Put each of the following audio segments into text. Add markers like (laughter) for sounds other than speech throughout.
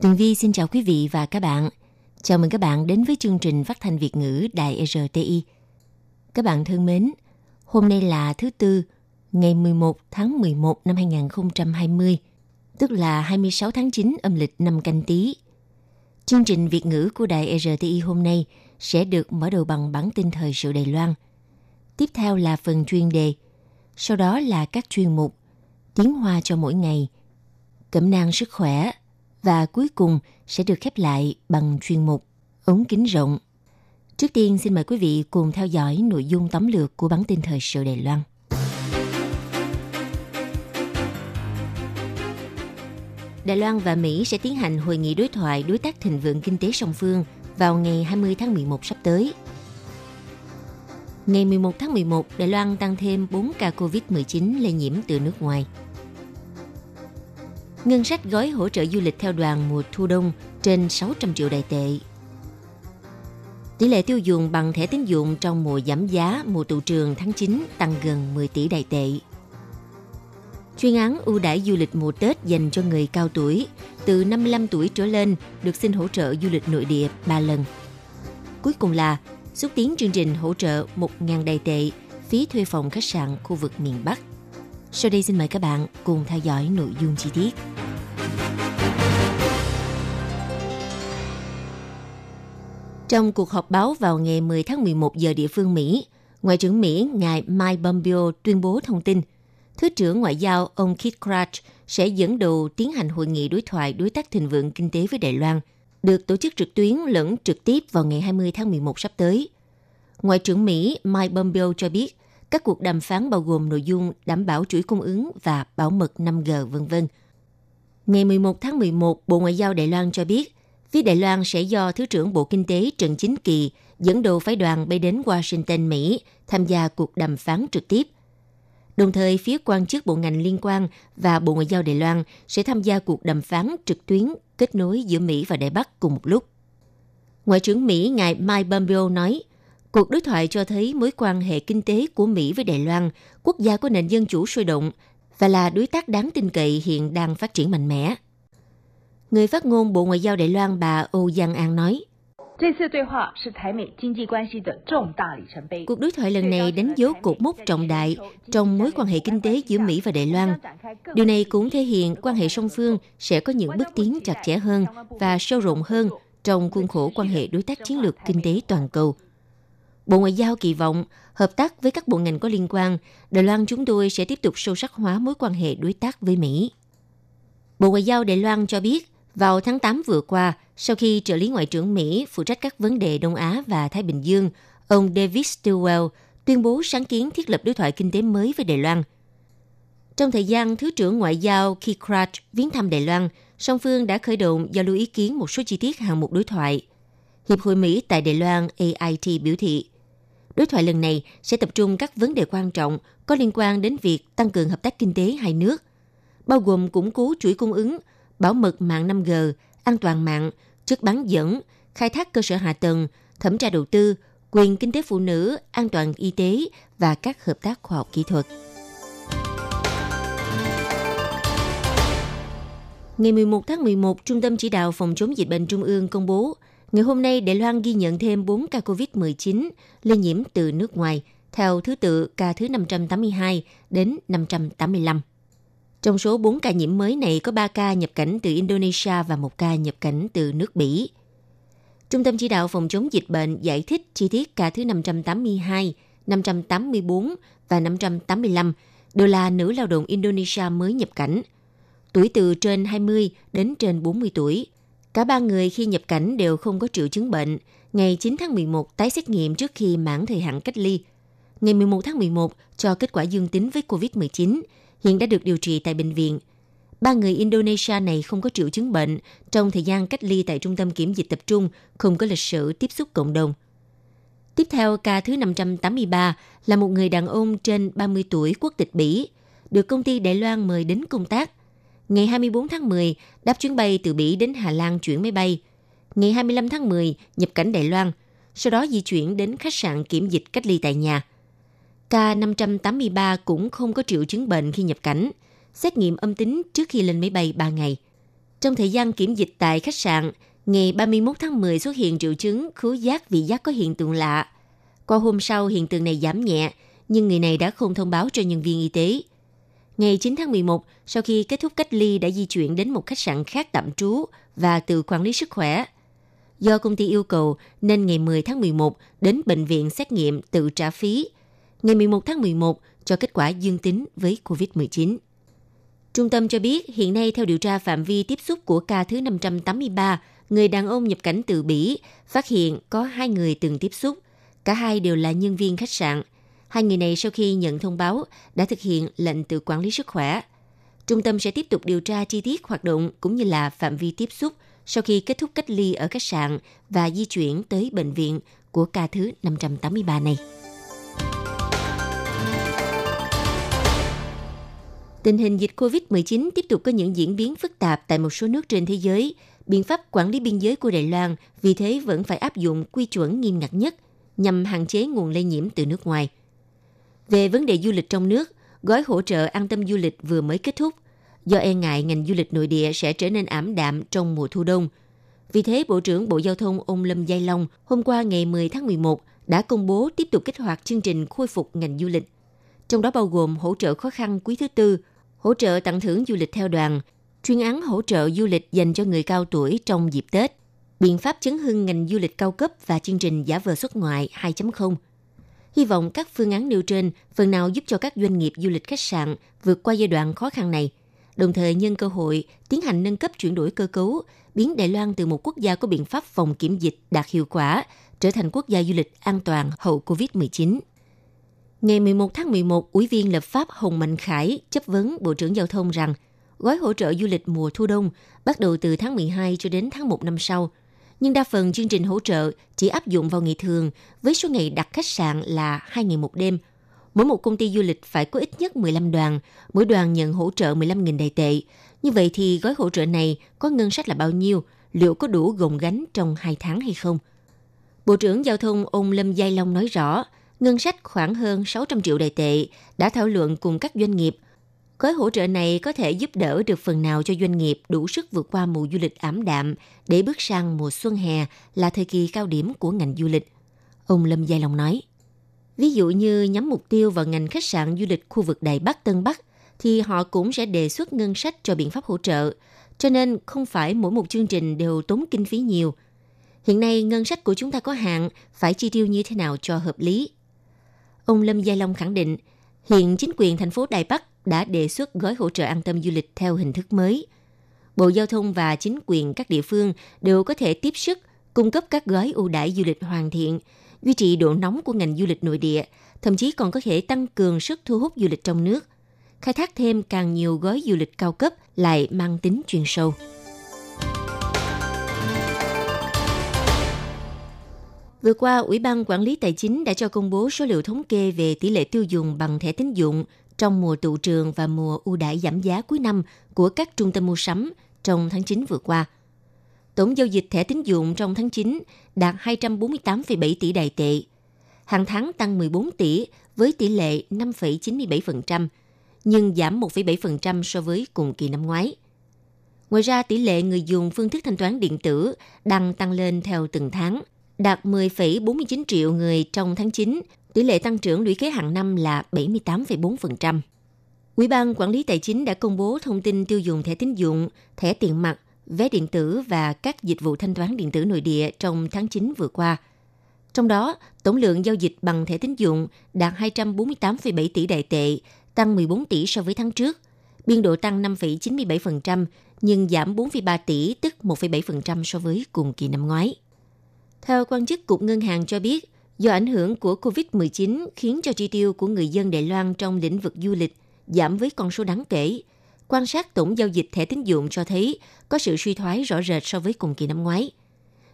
Tường Vi xin chào quý vị và các bạn. Chào mừng các bạn đến với chương trình phát thanh Việt ngữ Đài RTI. Các bạn thân mến, hôm nay là thứ Tư, ngày 11 tháng 11 năm 2020, tức là 26 tháng 9 âm lịch năm canh tí. Chương trình Việt ngữ của Đài RTI hôm nay sẽ được mở đầu bằng bản tin thời sự Đài Loan. Tiếp theo là phần chuyên đề, sau đó là các chuyên mục Tiếng Hoa cho mỗi ngày, Cẩm nang sức khỏe và cuối cùng sẽ được khép lại bằng chuyên mục ống kính rộng. Trước tiên xin mời quý vị cùng theo dõi nội dung tóm lược của bản tin thời sự Đài Loan. Đài Loan và Mỹ sẽ tiến hành hội nghị đối thoại đối tác thịnh vượng kinh tế song phương vào ngày 20 tháng 11 sắp tới. Ngày 11 tháng 11, Đài Loan tăng thêm 4 ca COVID-19 lây nhiễm từ nước ngoài. Ngân sách gói hỗ trợ du lịch theo đoàn mùa thu đông trên 600 triệu đại tệ. Tỷ lệ tiêu dùng bằng thẻ tín dụng trong mùa giảm giá mùa tụ trường tháng 9 tăng gần 10 tỷ đại tệ. Chuyên án ưu đãi du lịch mùa Tết dành cho người cao tuổi từ 55 tuổi trở lên được xin hỗ trợ du lịch nội địa 3 lần. Cuối cùng là, xúc tiến chương trình hỗ trợ 1.000 đại tệ phí thuê phòng khách sạn khu vực miền Bắc. Sau đây xin mời các bạn cùng theo dõi nội dung chi tiết. Trong cuộc họp báo vào ngày 10 tháng 11 giờ địa phương Mỹ, Ngoại trưởng Mỹ ngài Mike Pompeo tuyên bố thông tin Thứ trưởng Ngoại giao ông Keith Crouch sẽ dẫn đầu tiến hành hội nghị đối thoại đối tác thịnh vượng kinh tế với Đài Loan, được tổ chức trực tuyến lẫn trực tiếp vào ngày 20 tháng 11 sắp tới. Ngoại trưởng Mỹ Mike Pompeo cho biết, các cuộc đàm phán bao gồm nội dung đảm bảo chuỗi cung ứng và bảo mật 5G, v.v. Ngày 11 tháng 11, Bộ Ngoại giao Đài Loan cho biết, phía Đài Loan sẽ do Thứ trưởng Bộ Kinh tế Trần Chính Kỳ dẫn đầu phái đoàn bay đến Washington, Mỹ tham gia cuộc đàm phán trực tiếp. Đồng thời, phía quan chức bộ ngành liên quan và Bộ Ngoại giao Đài Loan sẽ tham gia cuộc đàm phán trực tuyến kết nối giữa Mỹ và Đài Bắc cùng một lúc. Ngoại trưởng Mỹ ngài Mike Pompeo nói, cuộc đối thoại cho thấy mối quan hệ kinh tế của Mỹ với Đài Loan, quốc gia có nền dân chủ sôi động và là đối tác đáng tin cậy hiện đang phát triển mạnh mẽ. Người phát ngôn Bộ Ngoại giao Đài Loan bà Âu Giang An nói, Cuộc đối thoại lần này đánh dấu cột mốc trọng đại trong mối quan hệ kinh tế giữa Mỹ và Đài Loan. Điều này cũng thể hiện quan hệ song phương sẽ có những bước tiến chặt chẽ hơn và sâu rộng hơn trong khuôn khổ quan hệ đối tác chiến lược kinh tế toàn cầu. Bộ Ngoại giao kỳ vọng hợp tác với các bộ ngành có liên quan, Đài Loan chúng tôi sẽ tiếp tục sâu sắc hóa mối quan hệ đối tác với Mỹ. Bộ Ngoại giao Đài Loan cho biết, vào tháng 8 vừa qua, sau khi trợ lý Ngoại trưởng Mỹ phụ trách các vấn đề Đông Á và Thái Bình Dương, ông David Stilwell tuyên bố sáng kiến thiết lập đối thoại kinh tế mới với Đài Loan. Trong thời gian Thứ trưởng Ngoại giao Keith Krach viếng thăm Đài Loan, song phương đã khởi động giao lưu ý kiến một số chi tiết hàng mục đối thoại. Hiệp hội Mỹ tại Đài Loan AIT biểu thị, đối thoại lần này sẽ tập trung các vấn đề quan trọng có liên quan đến việc tăng cường hợp tác kinh tế hai nước, bao gồm củng cố chuỗi cung ứng, bảo mật mạng 5G, an toàn mạng, chất bán dẫn, khai thác cơ sở hạ tầng, thẩm tra đầu tư, quyền kinh tế phụ nữ, an toàn y tế và các hợp tác khoa học kỹ thuật. Ngày 11 tháng 11, Trung tâm Chỉ đạo Phòng chống dịch bệnh Trung ương công bố, ngày hôm nay Đài Loan ghi nhận thêm 4 ca COVID-19 lây nhiễm từ nước ngoài, theo thứ tự ca thứ 582 đến 585. Trong số 4 ca nhiễm mới này có 3 ca nhập cảnh từ Indonesia và một ca nhập cảnh từ nước Bỉ. Trung tâm chỉ đạo phòng chống dịch bệnh giải thích chi tiết ca thứ 582, 584 và 585 đều là nữ lao động Indonesia mới nhập cảnh. Tuổi từ trên 20 đến trên 40 tuổi. Cả ba người khi nhập cảnh đều không có triệu chứng bệnh. Ngày 9 tháng 11 tái xét nghiệm trước khi mãn thời hạn cách ly. Ngày 11 tháng 11 cho kết quả dương tính với COVID-19 hiện đã được điều trị tại bệnh viện. Ba người Indonesia này không có triệu chứng bệnh trong thời gian cách ly tại trung tâm kiểm dịch tập trung, không có lịch sử tiếp xúc cộng đồng. Tiếp theo, ca thứ 583 là một người đàn ông trên 30 tuổi quốc tịch Bỉ, được công ty Đài Loan mời đến công tác. Ngày 24 tháng 10, đáp chuyến bay từ Bỉ đến Hà Lan chuyển máy bay. Ngày 25 tháng 10, nhập cảnh Đài Loan, sau đó di chuyển đến khách sạn kiểm dịch cách ly tại nhà. K583 cũng không có triệu chứng bệnh khi nhập cảnh, xét nghiệm âm tính trước khi lên máy bay 3 ngày. Trong thời gian kiểm dịch tại khách sạn, ngày 31 tháng 10 xuất hiện triệu chứng khứu giác vị giác có hiện tượng lạ. Qua hôm sau hiện tượng này giảm nhẹ, nhưng người này đã không thông báo cho nhân viên y tế. Ngày 9 tháng 11, sau khi kết thúc cách ly đã di chuyển đến một khách sạn khác tạm trú và tự quản lý sức khỏe. Do công ty yêu cầu nên ngày 10 tháng 11 đến bệnh viện xét nghiệm tự trả phí. Ngày 11 tháng 11 cho kết quả dương tính với COVID-19. Trung tâm cho biết hiện nay theo điều tra phạm vi tiếp xúc của ca thứ 583, người đàn ông nhập cảnh từ Bỉ phát hiện có hai người từng tiếp xúc. Cả hai đều là nhân viên khách sạn. Hai người này sau khi nhận thông báo đã thực hiện lệnh tự quản lý sức khỏe. Trung tâm sẽ tiếp tục điều tra chi tiết hoạt động cũng như là phạm vi tiếp xúc sau khi kết thúc cách ly ở khách sạn và di chuyển tới bệnh viện của ca thứ 583 này. Tình hình dịch COVID-19 tiếp tục có những diễn biến phức tạp tại một số nước trên thế giới. Biện pháp quản lý biên giới của Đài Loan vì thế vẫn phải áp dụng quy chuẩn nghiêm ngặt nhất nhằm hạn chế nguồn lây nhiễm từ nước ngoài. Về vấn đề du lịch trong nước, gói hỗ trợ an tâm du lịch vừa mới kết thúc do e ngại ngành du lịch nội địa sẽ trở nên ảm đạm trong mùa thu đông. Vì thế, Bộ trưởng Bộ Giao thông ông Lâm Giai Long hôm qua ngày 10 tháng 11 đã công bố tiếp tục kích hoạt chương trình khôi phục ngành du lịch. Trong đó bao gồm hỗ trợ khó khăn quý thứ tư, hỗ trợ tặng thưởng du lịch theo đoàn, chuyên án hỗ trợ du lịch dành cho người cao tuổi trong dịp Tết, biện pháp chấn hưng ngành du lịch cao cấp và chương trình giả vờ xuất ngoại 2.0. Hy vọng các phương án nêu trên phần nào giúp cho các doanh nghiệp du lịch khách sạn vượt qua giai đoạn khó khăn này, đồng thời nhân cơ hội tiến hành nâng cấp chuyển đổi cơ cấu, biến Đài Loan từ một quốc gia có biện pháp phòng kiểm dịch đạt hiệu quả trở thành quốc gia du lịch an toàn hậu COVID-19. Ngày 11 tháng 11, Ủy viên lập pháp Hồng Mạnh Khải chấp vấn Bộ trưởng Giao thông rằng gói hỗ trợ du lịch mùa thu đông bắt đầu từ tháng 12 cho đến tháng 1 năm sau. Nhưng đa phần chương trình hỗ trợ chỉ áp dụng vào ngày thường với số ngày đặt khách sạn là 2 ngày một đêm. Mỗi một công ty du lịch phải có ít nhất 15 đoàn, mỗi đoàn nhận hỗ trợ 15.000 đài tệ. Như vậy thì gói hỗ trợ này có ngân sách là bao nhiêu? Liệu có đủ gồng gánh trong 2 tháng hay không? Bộ trưởng Giao thông ông Lâm Giai Long nói rõ, ngân sách khoảng hơn 600 triệu đài tệ, đã thảo luận cùng các doanh nghiệp. Gói hỗ trợ này có thể giúp đỡ được phần nào cho doanh nghiệp đủ sức vượt qua mùa du lịch ảm đạm để bước sang mùa xuân hè là thời kỳ cao điểm của ngành du lịch. Ông Lâm Giai Long nói, ví dụ như nhắm mục tiêu vào ngành khách sạn du lịch khu vực Đài Bắc Tân Bắc, thì họ cũng sẽ đề xuất ngân sách cho biện pháp hỗ trợ. Cho nên không phải mỗi một chương trình đều tốn kinh phí nhiều. Hiện nay ngân sách của chúng ta có hạn, phải chi tiêu như thế nào cho hợp lý. Ông Lâm Gia Long khẳng định, hiện chính quyền thành phố Đài Bắc đã đề xuất gói hỗ trợ an tâm du lịch theo hình thức mới. Bộ Giao thông và chính quyền các địa phương đều có thể tiếp sức cung cấp các gói ưu đãi du lịch hoàn thiện, duy trì độ nóng của ngành du lịch nội địa, thậm chí còn có thể tăng cường sức thu hút du lịch trong nước, khai thác thêm càng nhiều gói du lịch cao cấp lại mang tính chuyên sâu. Vừa qua, Ủy ban Quản lý Tài chính đã cho công bố số liệu thống kê về tỷ lệ tiêu dùng bằng thẻ tín dụng trong mùa tụ trường và mùa ưu đãi giảm giá cuối năm của các trung tâm mua sắm trong tháng 9 vừa qua. Tổng giao dịch thẻ tín dụng trong tháng 9 đạt 248,7 tỷ đài tệ, hàng tháng tăng 14 tỷ với tỷ lệ 5,97%, nhưng giảm 1,7% so với cùng kỳ năm ngoái. Ngoài ra, tỷ lệ người dùng phương thức thanh toán điện tử đang tăng lên theo từng tháng – đạt 10,49 triệu người trong tháng 9, tỷ lệ tăng trưởng lũy kế hàng năm là 78,4%. Ủy ban Quản lý Tài chính đã công bố thông tin tiêu dùng thẻ tín dụng, thẻ tiền mặt, vé điện tử và các dịch vụ thanh toán điện tử nội địa trong tháng 9 vừa qua. Trong đó, tổng lượng giao dịch bằng thẻ tín dụng đạt 248,7 tỷ đại tệ, tăng 14 tỷ so với tháng trước. Biên độ tăng 5,97%, nhưng giảm 4,3 tỷ, tức 1,7% so với cùng kỳ năm ngoái. Theo quan chức Cục Ngân hàng cho biết, do ảnh hưởng của COVID-19 khiến cho chi tiêu của người dân Đài Loan trong lĩnh vực du lịch giảm với con số đáng kể. quan sát tổng giao dịch thẻ tín dụng cho thấy có sự suy thoái rõ rệt so với cùng kỳ năm ngoái.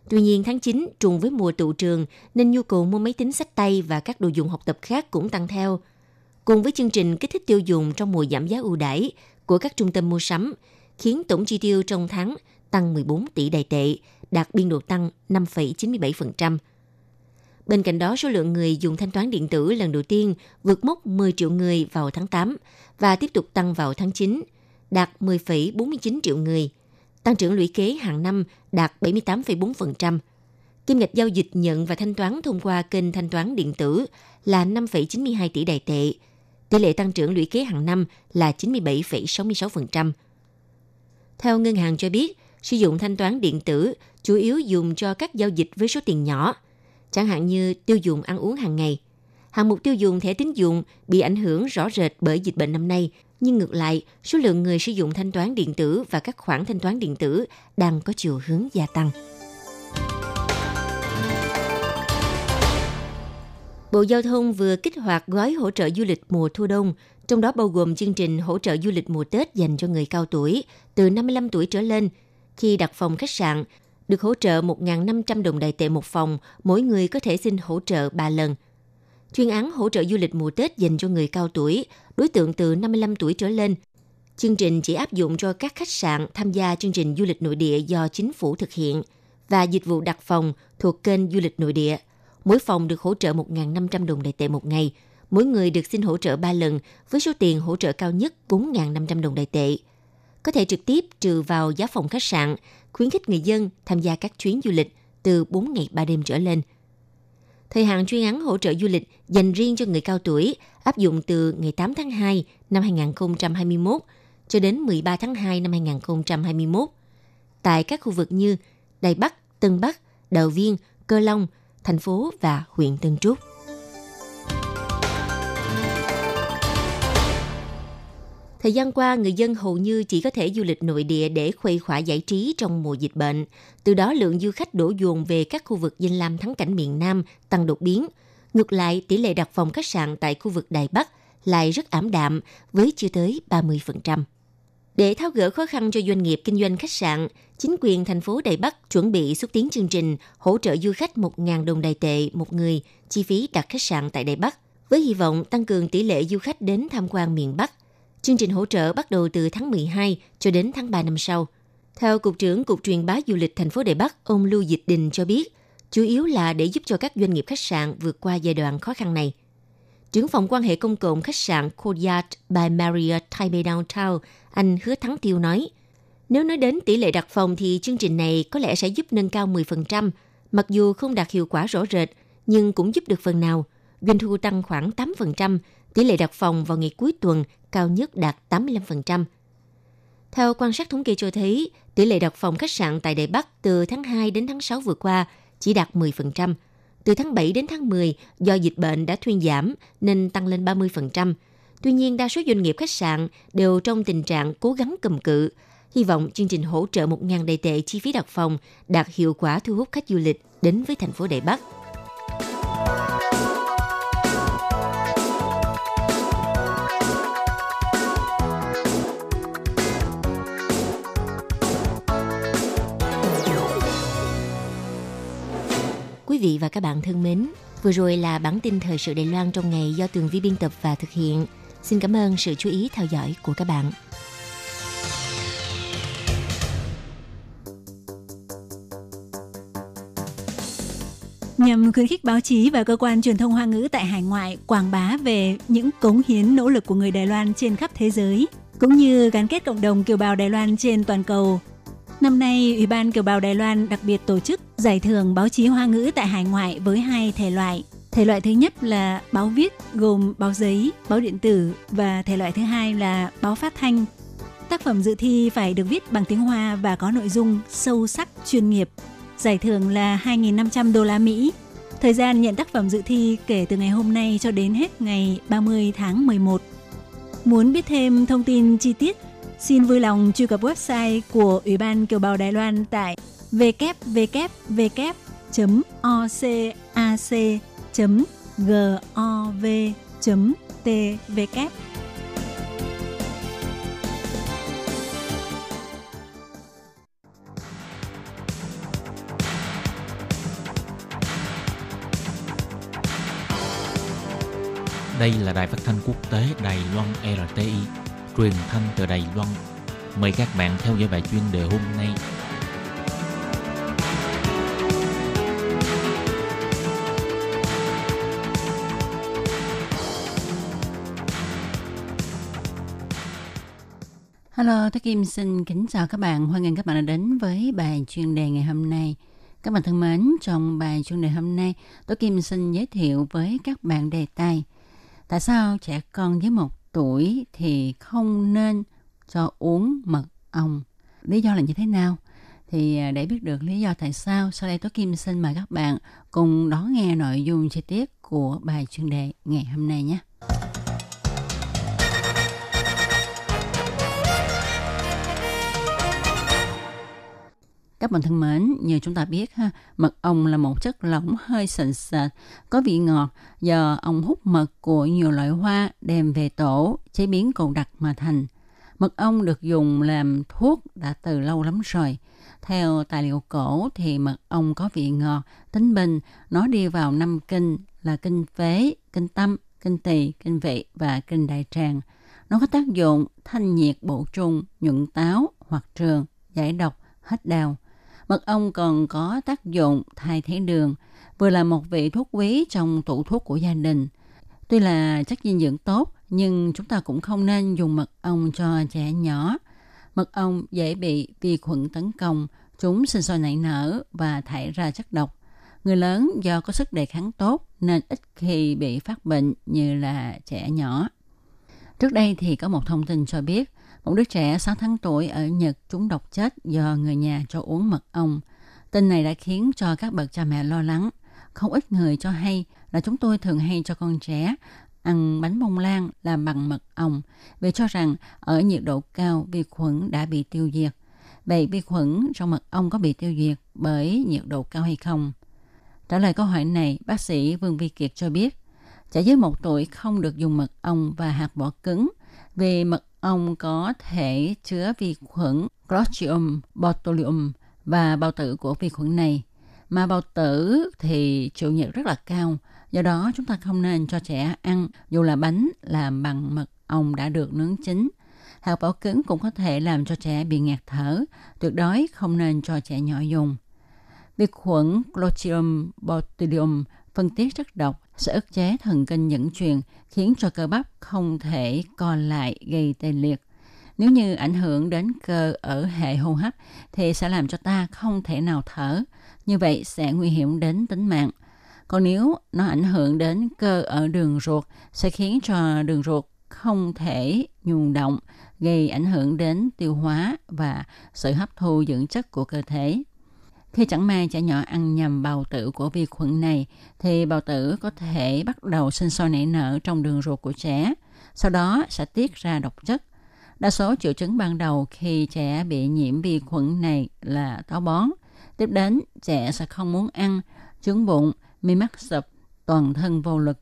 Tuy nhiên tháng 9 trùng với mùa tụ trường nên nhu cầu mua máy tính sách tay và các đồ dùng học tập khác cũng tăng theo. Cùng với chương trình kích thích tiêu dùng trong mùa giảm giá ưu đãi của các trung tâm mua sắm, khiến tổng chi tiêu trong tháng tăng 14 tỷ đài tệ, đạt biên độ tăng 5,97%. Bên cạnh đó, số lượng người dùng thanh toán điện tử lần đầu tiên vượt mốc 10 triệu người vào tháng 8 và tiếp tục tăng vào tháng 9, đạt 10,49 triệu người. Tăng trưởng lũy kế hàng năm đạt 78,4%. Kim ngạch giao dịch nhận và thanh toán thông qua kênh thanh toán điện tử là 5,92 tỷ đài tệ. Tỷ lệ tăng trưởng lũy kế hàng năm là 97,66%. Theo ngân hàng cho biết, sử dụng thanh toán điện tử chủ yếu dùng cho các giao dịch với số tiền nhỏ, chẳng hạn như tiêu dùng ăn uống hàng ngày. Hạng mục tiêu dùng thẻ tín dụng bị ảnh hưởng rõ rệt bởi dịch bệnh năm nay, nhưng ngược lại, số lượng người sử dụng thanh toán điện tử và các khoản thanh toán điện tử đang có chiều hướng gia tăng. Bộ Giao thông vừa kích hoạt gói hỗ trợ du lịch mùa thu đông, trong đó bao gồm chương trình hỗ trợ du lịch mùa Tết dành cho người cao tuổi từ 55 tuổi trở lên. Khi đặt phòng khách sạn, được hỗ trợ 1.500 đồng đại tệ một phòng, mỗi người có thể xin hỗ trợ 3 lần. Chuyên án hỗ trợ du lịch mùa Tết dành cho người cao tuổi, đối tượng từ 55 tuổi trở lên. Chương trình chỉ áp dụng cho các khách sạn tham gia chương trình du lịch nội địa do chính phủ thực hiện và dịch vụ đặt phòng thuộc kênh du lịch nội địa. Mỗi phòng được hỗ trợ 1.500 đồng đại tệ một ngày. Mỗi người được xin hỗ trợ 3 lần với số tiền hỗ trợ cao nhất 4.500 đồng đại tệ. Có thể trực tiếp trừ vào giá phòng khách sạn, khuyến khích người dân tham gia các chuyến du lịch từ 4 ngày 3 đêm trở lên. Thời hạn chuyên án hỗ trợ du lịch dành riêng cho người cao tuổi áp dụng từ ngày 8 tháng 2 năm 2021 cho đến 13 tháng 2 năm 2021 tại các khu vực như Đài Bắc, Tân Bắc, Đào Viên, Cơ Long, thành phố và huyện Tân Trúc. Thời gian qua, người dân hầu như chỉ có thể du lịch nội địa để khuây khỏa giải trí trong mùa dịch bệnh. Từ đó, lượng du khách đổ dồn về các khu vực danh lam thắng cảnh miền Nam tăng đột biến. Ngược lại, tỷ lệ đặt phòng khách sạn tại khu vực Đài Bắc lại rất ảm đạm với chưa tới 30%. Để tháo gỡ khó khăn cho doanh nghiệp kinh doanh khách sạn, chính quyền thành phố Đài Bắc chuẩn bị xúc tiến chương trình hỗ trợ du khách 1.000 đồng đài tệ một người chi phí đặt khách sạn tại Đài Bắc, với hy vọng tăng cường tỷ lệ du khách đến tham quan miền Bắc Chương trình hỗ trợ bắt đầu từ tháng 12 cho đến tháng 3 năm sau. Theo Cục trưởng Cục truyền bá du lịch thành phố Đài Bắc, ông Lưu Dịch Đình cho biết, chủ yếu là để giúp cho các doanh nghiệp khách sạn vượt qua giai đoạn khó khăn này. Trưởng phòng quan hệ công cộng khách sạn Courtyard by Marriott Taipei Downtown, anh Hứa Thắng Tiêu nói, nếu nói đến tỷ lệ đặt phòng thì chương trình này có lẽ sẽ giúp nâng cao 10%, mặc dù không đạt hiệu quả rõ rệt, nhưng cũng giúp được phần nào. Doanh thu tăng khoảng 8%, tỷ lệ đặt phòng vào ngày cuối tuần cao nhất đạt 85%. Theo quan sát thống kê cho thấy, tỷ lệ đặt phòng khách sạn tại Đài Bắc từ tháng 2 đến tháng 6 vừa qua chỉ đạt 10%. Từ tháng 7 đến tháng 10, do dịch bệnh đã thuyên giảm nên tăng lên 30%. Tuy nhiên, đa số doanh nghiệp khách sạn đều trong tình trạng cố gắng cầm cự. Hy vọng chương trình hỗ trợ 1.000 đầy tệ chi phí đặt phòng đạt hiệu quả thu hút khách du lịch đến với thành phố Đài Bắc. Vị và các bạn thân mến, vừa rồi là bản tin thời sự Đài Loan trong ngày do Tường Vi biên tập và thực hiện. Xin cảm ơn sự chú ý theo dõi của các bạn. nhằm khuyến khích báo chí và cơ quan truyền thông Hoa ngữ tại hải ngoại quảng bá về những cống hiến nỗ lực của người Đài Loan trên khắp thế giới, cũng như gắn kết cộng đồng kiều bào Đài Loan trên toàn cầu. Năm nay, Ủy ban Kiều bào Đài Loan đặc biệt tổ chức giải thưởng báo chí Hoa ngữ tại hải ngoại với hai thể loại. Thể loại thứ nhất là báo viết gồm báo giấy, báo điện tử và thể loại thứ hai là báo phát thanh. Tác phẩm dự thi phải được viết bằng tiếng Hoa và có nội dung sâu sắc, chuyên nghiệp. Giải thưởng là 2.500 đô la Mỹ. Thời gian nhận tác phẩm dự thi kể từ ngày hôm nay cho đến hết ngày 30 tháng 11. Muốn biết thêm thông tin chi tiết Xin vui lòng truy cập website của Ủy ban Kiều bào Đài Loan tại www.ocac.gov.tw Đây là đài phát thanh quốc tế Đài Loan RTI truyền thanh từ Đài Loan. Mời các bạn theo dõi bài chuyên đề hôm nay. Hello, tôi Kim xin kính chào các bạn. Hoan nghênh các bạn đã đến với bài chuyên đề ngày hôm nay. Các bạn thân mến, trong bài chuyên đề hôm nay, tôi Kim xin giới thiệu với các bạn đề tài Tại sao trẻ con dưới một tuổi thì không nên cho uống mật ong? Lý do là như thế nào? Thì à, để biết được lý do tại sao, sau đây tôi Kim xin mời các bạn cùng đón nghe nội dung chi tiết của bài chuyên đề ngày hôm nay nhé. Các bạn thân mến, như chúng ta biết ha, mật ong là một chất lỏng hơi sền sệt, có vị ngọt do ong hút mật của nhiều loại hoa đem về tổ, chế biến cầu đặc mà thành. Mật ong được dùng làm thuốc đã từ lâu lắm rồi. Theo tài liệu cổ thì mật ong có vị ngọt, tính bình, nó đi vào năm kinh là kinh phế, kinh tâm, kinh tỳ, kinh vị và kinh đại tràng. Nó có tác dụng thanh nhiệt bổ trung, nhuận táo, hoặc trường, giải độc, hết đau. Mật ong còn có tác dụng thay thế đường, vừa là một vị thuốc quý trong tủ thuốc của gia đình. Tuy là chất dinh dưỡng tốt, nhưng chúng ta cũng không nên dùng mật ong cho trẻ nhỏ. Mật ong dễ bị vi khuẩn tấn công, chúng sinh sôi nảy nở và thải ra chất độc. Người lớn do có sức đề kháng tốt nên ít khi bị phát bệnh như là trẻ nhỏ. Trước đây thì có một thông tin cho biết một đứa trẻ 6 tháng tuổi ở Nhật trúng độc chết do người nhà cho uống mật ong. Tin này đã khiến cho các bậc cha mẹ lo lắng. Không ít người cho hay là chúng tôi thường hay cho con trẻ ăn bánh bông lan làm bằng mật ong vì cho rằng ở nhiệt độ cao vi khuẩn đã bị tiêu diệt. Vậy vi khuẩn trong mật ong có bị tiêu diệt bởi nhiệt độ cao hay không? Trả lời câu hỏi này, bác sĩ Vương Vi Kiệt cho biết, trẻ dưới một tuổi không được dùng mật ong và hạt vỏ cứng vì mật ông có thể chứa vi khuẩn Clostridium botulinum và bao tử của vi khuẩn này. Mà bao tử thì chịu nhiệt rất là cao, do đó chúng ta không nên cho trẻ ăn dù là bánh làm bằng mật ong đã được nướng chín. Hạt bảo cứng cũng có thể làm cho trẻ bị ngạt thở, tuyệt đối không nên cho trẻ nhỏ dùng. Vi khuẩn Clostridium botulinum phân tiết rất độc sẽ ức chế thần kinh dẫn truyền, khiến cho cơ bắp không thể co lại gây tê liệt. Nếu như ảnh hưởng đến cơ ở hệ hô hấp thì sẽ làm cho ta không thể nào thở. Như vậy sẽ nguy hiểm đến tính mạng. Còn nếu nó ảnh hưởng đến cơ ở đường ruột sẽ khiến cho đường ruột không thể nhuồn động, gây ảnh hưởng đến tiêu hóa và sự hấp thu dưỡng chất của cơ thể. Khi chẳng may trẻ nhỏ ăn nhầm bào tử của vi khuẩn này, thì bào tử có thể bắt đầu sinh sôi nảy nở trong đường ruột của trẻ, sau đó sẽ tiết ra độc chất. Đa số triệu chứng ban đầu khi trẻ bị nhiễm vi khuẩn này là táo bón. Tiếp đến, trẻ sẽ không muốn ăn, trướng bụng, mi mắt sụp, toàn thân vô lực.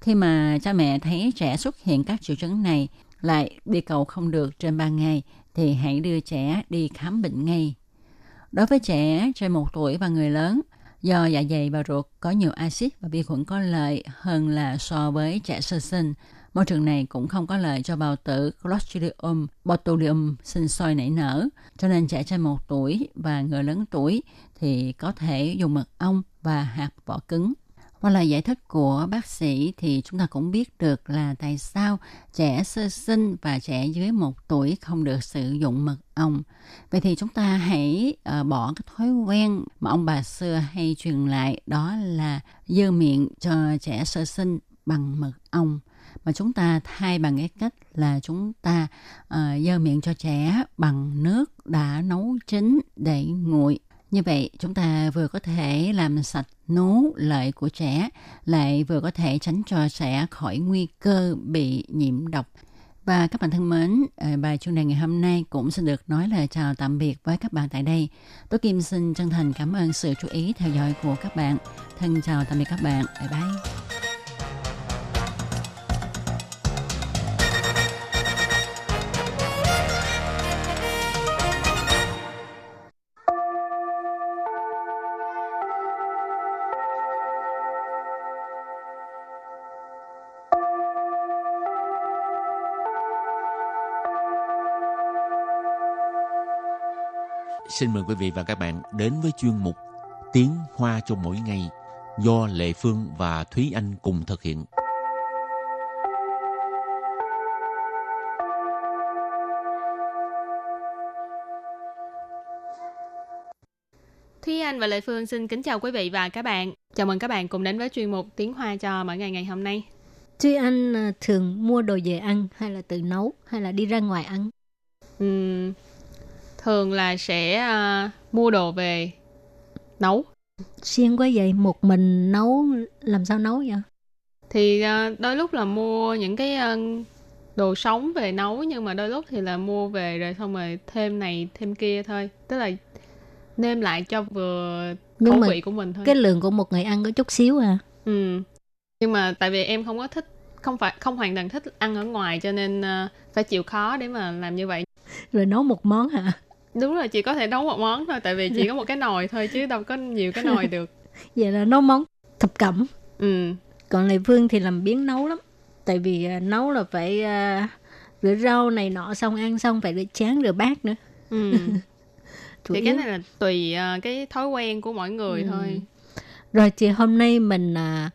Khi mà cha mẹ thấy trẻ xuất hiện các triệu chứng này, lại đi cầu không được trên 3 ngày, thì hãy đưa trẻ đi khám bệnh ngay. Đối với trẻ trên 1 tuổi và người lớn, do dạ dày và ruột có nhiều axit và vi khuẩn có lợi hơn là so với trẻ sơ sinh, môi trường này cũng không có lợi cho bào tử Clostridium botulinum sinh sôi nảy nở. Cho nên trẻ trên 1 tuổi và người lớn tuổi thì có thể dùng mật ong và hạt vỏ cứng qua lời giải thích của bác sĩ thì chúng ta cũng biết được là tại sao trẻ sơ sinh và trẻ dưới một tuổi không được sử dụng mật ong. Vậy thì chúng ta hãy uh, bỏ cái thói quen mà ông bà xưa hay truyền lại đó là dơ miệng cho trẻ sơ sinh bằng mật ong mà chúng ta thay bằng cái cách là chúng ta uh, dơ miệng cho trẻ bằng nước đã nấu chín để nguội như vậy chúng ta vừa có thể làm sạch nú lợi của trẻ, lại vừa có thể tránh cho trẻ khỏi nguy cơ bị nhiễm độc. Và các bạn thân mến, ờ, bài chuyên đề ngày hôm nay cũng xin được nói lời chào tạm biệt với các bạn tại đây. Tôi Kim xin chân thành cảm ơn sự chú ý theo dõi của các bạn. Thân chào tạm biệt các bạn. Bye bye. Xin mời quý vị và các bạn đến với chuyên mục Tiếng Hoa cho mỗi ngày do Lệ Phương và Thúy Anh cùng thực hiện. Thúy Anh và Lệ Phương xin kính chào quý vị và các bạn. Chào mừng các bạn cùng đến với chuyên mục Tiếng Hoa cho mỗi ngày ngày hôm nay. Thúy Anh à, thường mua đồ về ăn hay là tự nấu hay là đi ra ngoài ăn? Uhm, thường là sẽ uh, mua đồ về nấu. Xuyên quá vậy, một mình nấu làm sao nấu vậy? Thì uh, đôi lúc là mua những cái uh, đồ sống về nấu nhưng mà đôi lúc thì là mua về rồi xong rồi thêm này thêm kia thôi. Tức là nêm lại cho vừa nhưng khẩu vị của mình thôi. Cái lượng của một người ăn có chút xíu à. Ừ. Nhưng mà tại vì em không có thích không phải không hoàn toàn thích ăn ở ngoài cho nên uh, phải chịu khó để mà làm như vậy. Rồi nấu một món hả? Đúng rồi, chị có thể nấu một món thôi tại vì chỉ có một cái nồi thôi chứ đâu có nhiều cái nồi được. (laughs) Vậy là nấu món thập cẩm. Ừ. Còn Lê Phương thì làm biến nấu lắm. Tại vì uh, nấu là phải uh, rửa rau này nọ xong ăn xong phải rửa chén rửa bát nữa. Ừ. (laughs) thì cái này là tùy uh, cái thói quen của mỗi người ừ. thôi. Rồi chị hôm nay mình uh,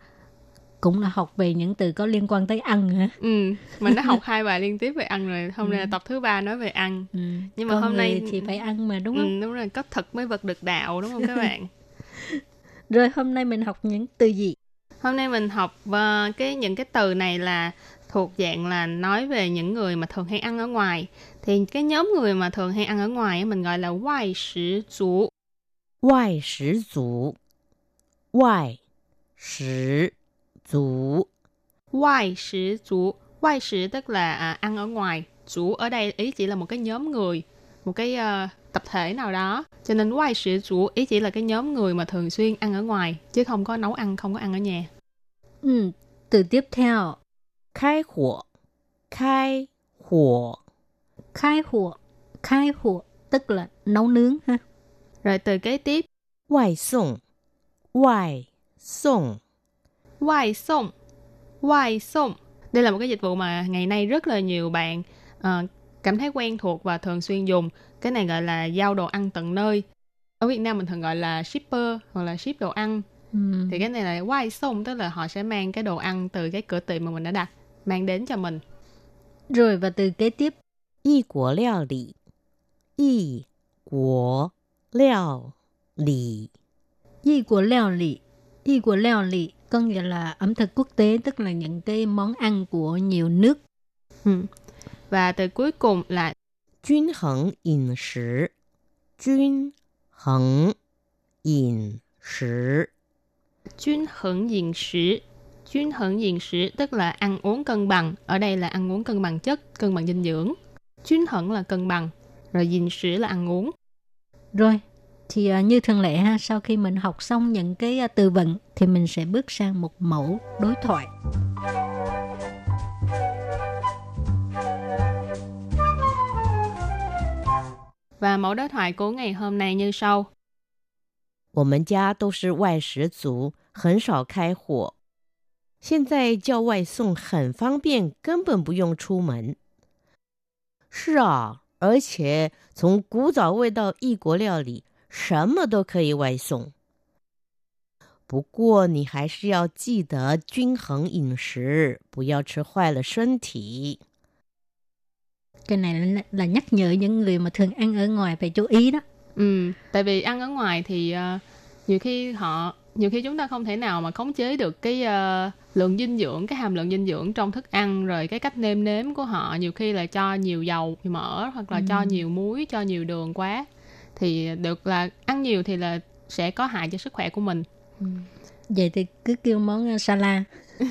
cũng là học về những từ có liên quan tới ăn hả? Ừ, mình đã (laughs) học hai bài liên tiếp về ăn rồi. Hôm nay là ừ. tập thứ ba nói về ăn. Ừ. Nhưng mà Con hôm nay thì phải ăn mà đúng không? Ừ, đúng rồi, có thực mới vật được đạo đúng không các (laughs) bạn? rồi hôm nay mình học những từ gì? Hôm nay mình học uh, cái những cái từ này là thuộc dạng là nói về những người mà thường hay ăn ở ngoài. Thì cái nhóm người mà thường hay ăn ở ngoài mình gọi là ngoại sử chủ. Ngoại sử chủ. Ngoại sử chủ. Ngoại sử chủ. Ngoại sử tức là à, ăn ở ngoài. Chủ ở đây ý chỉ là một cái nhóm người, một cái uh, tập thể nào đó. Cho nên ngoại sử chủ ý chỉ là cái nhóm người mà thường xuyên ăn ở ngoài, chứ không có nấu ăn, không có ăn ở nhà. Ừ, từ tiếp theo. Khai hỏa. Khai hỏa. Khai hỏa. Khai hỏa tức là nấu nướng ha. Rồi từ kế tiếp. Ngoại 送. Ngoại 送. Wai sông Wai sông Đây là một cái dịch vụ mà ngày nay rất là nhiều bạn uh, cảm thấy quen thuộc và thường xuyên dùng. Cái này gọi là giao đồ ăn tận nơi. Ở Việt Nam mình thường gọi là shipper hoặc là ship đồ ăn. Ừ. Thì cái này là wai sông tức là họ sẽ mang cái đồ ăn từ cái cửa tiệm mà mình đã đặt mang đến cho mình. Rồi và từ kế tiếp y quốc leo lý y quốc leo lý y quốc leo lý y quốc leo lý có nghĩa là ẩm thực quốc tế tức là những cái món ăn của nhiều nước. Ừ. Và từ cuối cùng là 均衡饮食，均衡饮食，均衡饮食均衡饮食tức là ăn uống cân bằng. Ở đây là ăn uống cân bằng chất, cân bằng dinh dưỡng.均衡là cân bằng, rồi dinh sử là ăn uống. Rồi, thì uh, như thường lệ ha, sau khi mình học xong những cái uh, từ vựng thì mình sẽ bước sang một mẫu đối thoại. Và mẫu đối thoại của ngày hôm nay như sau. 我们家都是外食族，很少开火。现在叫外送很方便，根本不用出门。是啊，而且从古早味到异国料理， 什么都可以外送。不过你还是要记得均衡饮食，不要吃坏了身体。 Cái này là, là nhắc nhở những người mà thường ăn ở ngoài phải chú ý đó. Ừ, tại vì ăn ở ngoài thì uh, nhiều khi họ nhiều khi chúng ta không thể nào mà khống chế được cái uh, lượng dinh dưỡng cái hàm lượng dinh dưỡng trong thức ăn rồi cái cách nêm nếm của họ nhiều khi là cho nhiều dầu nhiều mỡ hoặc là ừ. cho nhiều muối cho nhiều đường quá thì được là ăn nhiều thì là sẽ có hại cho sức khỏe của mình ừ. vậy thì cứ kêu món salad (laughs)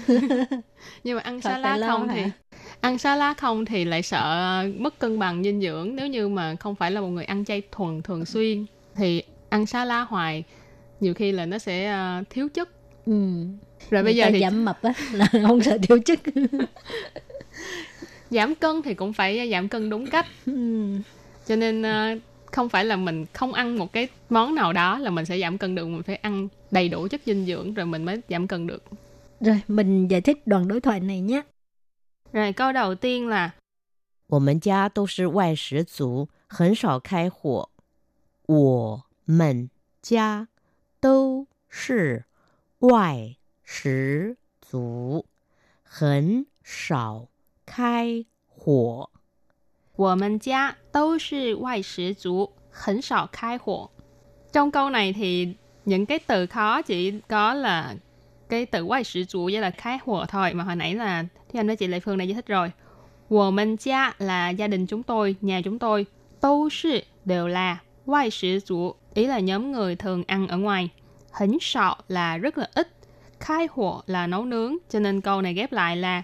nhưng mà ăn salad không hả? thì ăn salad không thì lại sợ mất cân bằng dinh dưỡng nếu như mà không phải là một người ăn chay thuần thường xuyên thì ăn salad hoài nhiều khi là nó sẽ uh, thiếu chất ừ. rồi bây giờ thì giảm mập á (laughs) là không sợ thiếu chất (laughs) giảm cân thì cũng phải giảm cân đúng cách ừ. cho nên uh, không phải là mình không ăn một cái món nào đó là mình sẽ giảm cân được mình phải ăn đầy đủ chất dinh dưỡng rồi mình mới giảm cân được rồi mình giải thích đoạn đối thoại này nhé rồi câu đầu tiên là 我们家都是外食族，很少开火。 我们家都是外食族，很少开火。 我们家都是外食族，很少开火. Trong câu này thì những cái từ khó chỉ có là cái từ quay sử chủ với là khai hùa thôi mà hồi nãy là thì anh với chị Lệ Phương đã giải thích rồi. Wo mình gia là gia đình chúng tôi, nhà chúng tôi. Đâu sư đều là quay sử chủ, ý là nhóm người thường ăn ở ngoài. Hỉnh sọ là rất là ít. Khai hùa là nấu nướng, cho nên câu này ghép lại là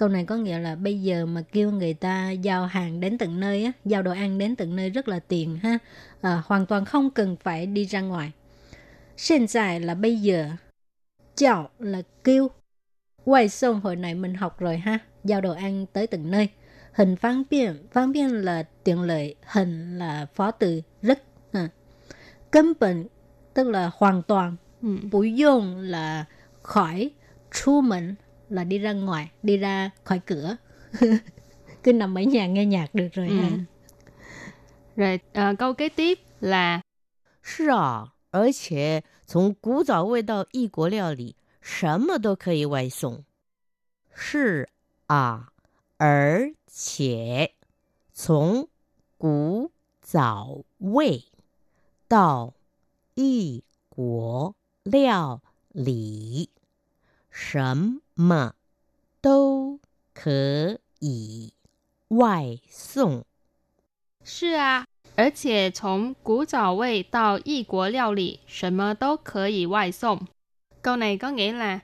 Câu này có nghĩa là bây giờ mà kêu người ta giao hàng đến tận nơi á, giao đồ ăn đến tận nơi rất là tiền ha. À, hoàn toàn không cần phải đi ra ngoài. Hiện tại là bây giờ. Chào là kêu. Quay xong hồi này mình học rồi ha. Giao đồ ăn tới tận nơi. Hình phán biện. Phán biện là tiện lợi. Hình là phó từ rất. Ha. 根本 tức là hoàn toàn. Ừ. Bù dùng là khỏi. Chu mình là đi ra ngoài, đi ra khỏi cửa. (laughs) Cứ nằm ở nhà nghe nhạc được rồi ừ. ha. Rồi uh, câu kế tiếp là 是啊，而且从古早味到异国料理，什么都可以外送。是啊，而且从古早味到异国料理，什 么都可以外送。是啊，而且从古早味到异国料理，什么都可以外送. Câu này có nghĩa là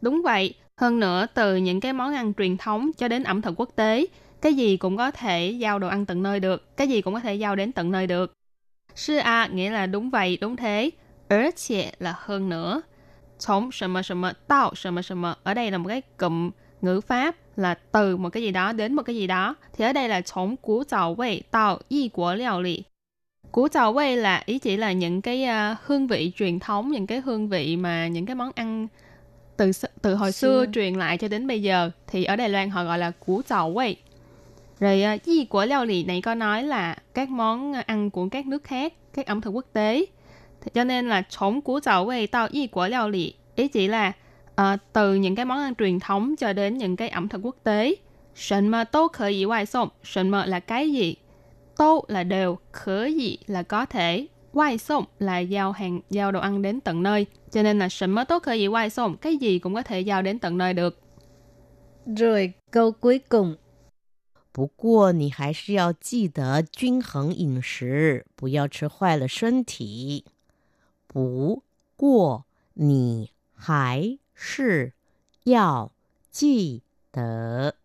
đúng vậy. Hơn nữa, từ những cái món ăn truyền thống cho đến ẩm thực quốc tế, cái gì cũng có thể giao đồ ăn tận nơi được, cái gì cũng có thể giao đến tận nơi được. Sư a nghĩa là đúng vậy, đúng thế. Ở là hơn nữa. 从什么什么到什么什么 ở đây là một cái cụm ngữ pháp là từ một cái gì đó đến một cái gì đó thì ở đây là从古早味到异国料理 Củ trào quay là ý chỉ là những cái uh, hương vị truyền thống, những cái hương vị mà những cái món ăn từ từ hồi xưa, xưa truyền lại cho đến bây giờ thì ở Đài Loan họ gọi là củ trào quay. Rồi uh, di của liệu lì này có nói là các món ăn của các nước khác, các ẩm thực quốc tế. Cho nên là chống củ dạo quay tao y của liệu lì. Ý chỉ là uh, từ những cái món ăn truyền thống cho đến những cái ẩm thực quốc tế. Sần mà tô khởi ý ngoại送. Sần mà là cái gì? Tô là đều, khởi ý là có thể. Ngoại送là giao hàng, giao đồ ăn đến tận nơi. Cho nên là sần mà tô khởi ý ngoại 送. Cái gì cũng có thể giao đến tận nơi được. Rồi câu cuối cùng 不过你还是要记得均衡饮食，不要吃坏了身体。 不过你还是要记得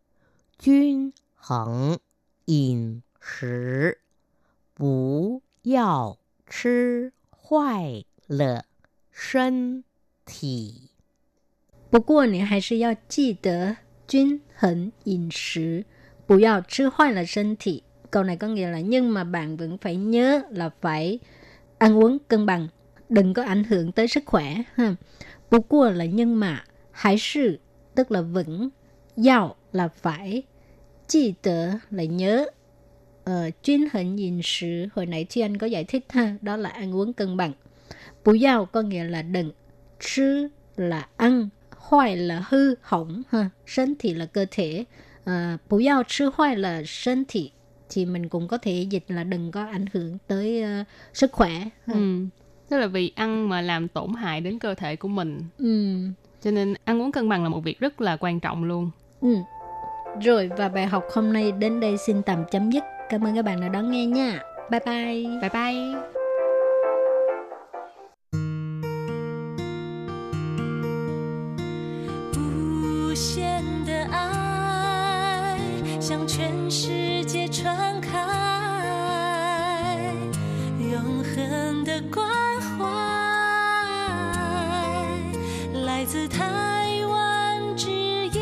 均衡饮食，不要吃坏了身体。不过你还是要记得均衡饮食，不要吃坏了身体。Câu này có nghĩa là nhưng mà bạn vẫn phải nhớ là phải ăn uống cân bằng đừng có ảnh hưởng tới sức khỏe ha. Bù qua là nhưng mà, hãy sự tức là vững, giàu là phải, chi tớ là nhớ. Ờ, chuyên hình nhìn sự, hồi nãy Thi anh có giải thích ha, đó là ăn uống cân bằng. Bù giàu có nghĩa là đừng, chứ là ăn, hoài là hư hỏng ha, 身体 là cơ thể. À, bù giao chứ hoài là thân thể thì mình cũng có thể dịch là đừng có ảnh hưởng tới uh, sức khỏe. Ừ tức là vì ăn mà làm tổn hại đến cơ thể của mình ừ. cho nên ăn uống cân bằng là một việc rất là quan trọng luôn ừ. rồi và bài học hôm nay đến đây xin tạm chấm dứt cảm ơn các bạn đã đón nghe nha bye bye bye bye 向全世界传开，永恒的关 自台湾之音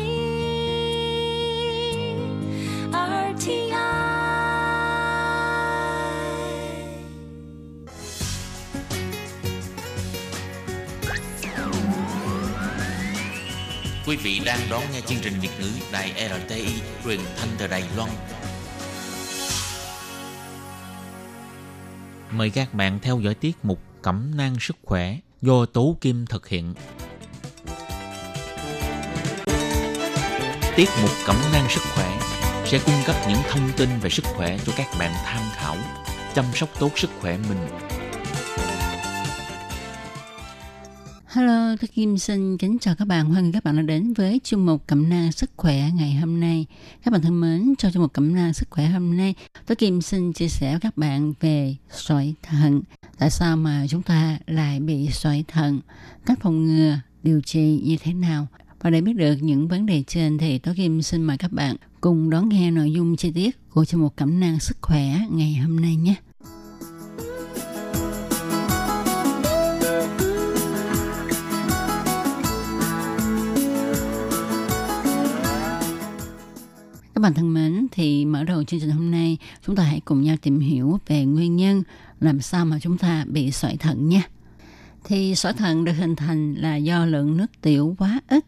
RTI。Quý vị đang đón nghe chương trình Việt ngữ Đài RTI truyền thanh từ Đài Loan. Mời các bạn theo dõi tiết mục Cẩm nang sức khỏe do Tố Kim thực hiện. Tiết mục Cẩm nang sức khỏe sẽ cung cấp những thông tin về sức khỏe cho các bạn tham khảo, chăm sóc tốt sức khỏe mình. Hello, tôi Kim xin kính chào các bạn. Hoan nghênh các bạn đã đến với chương mục Cẩm nang sức khỏe ngày hôm nay. Các bạn thân mến, trong chương mục Cẩm nang sức khỏe hôm nay, tôi Kim xin chia sẻ với các bạn về sỏi thận. Tại sao mà chúng ta lại bị sỏi thận? Cách phòng ngừa, điều trị như thế nào? Và để biết được những vấn đề trên thì tôi Kim xin mời các bạn cùng đón nghe nội dung chi tiết của chương mục Cẩm nang sức khỏe ngày hôm nay nhé. Các bạn thân mến, thì mở đầu chương trình hôm nay, chúng ta hãy cùng nhau tìm hiểu về nguyên nhân làm sao mà chúng ta bị sỏi thận nha. Thì sỏi thận được hình thành là do lượng nước tiểu quá ít,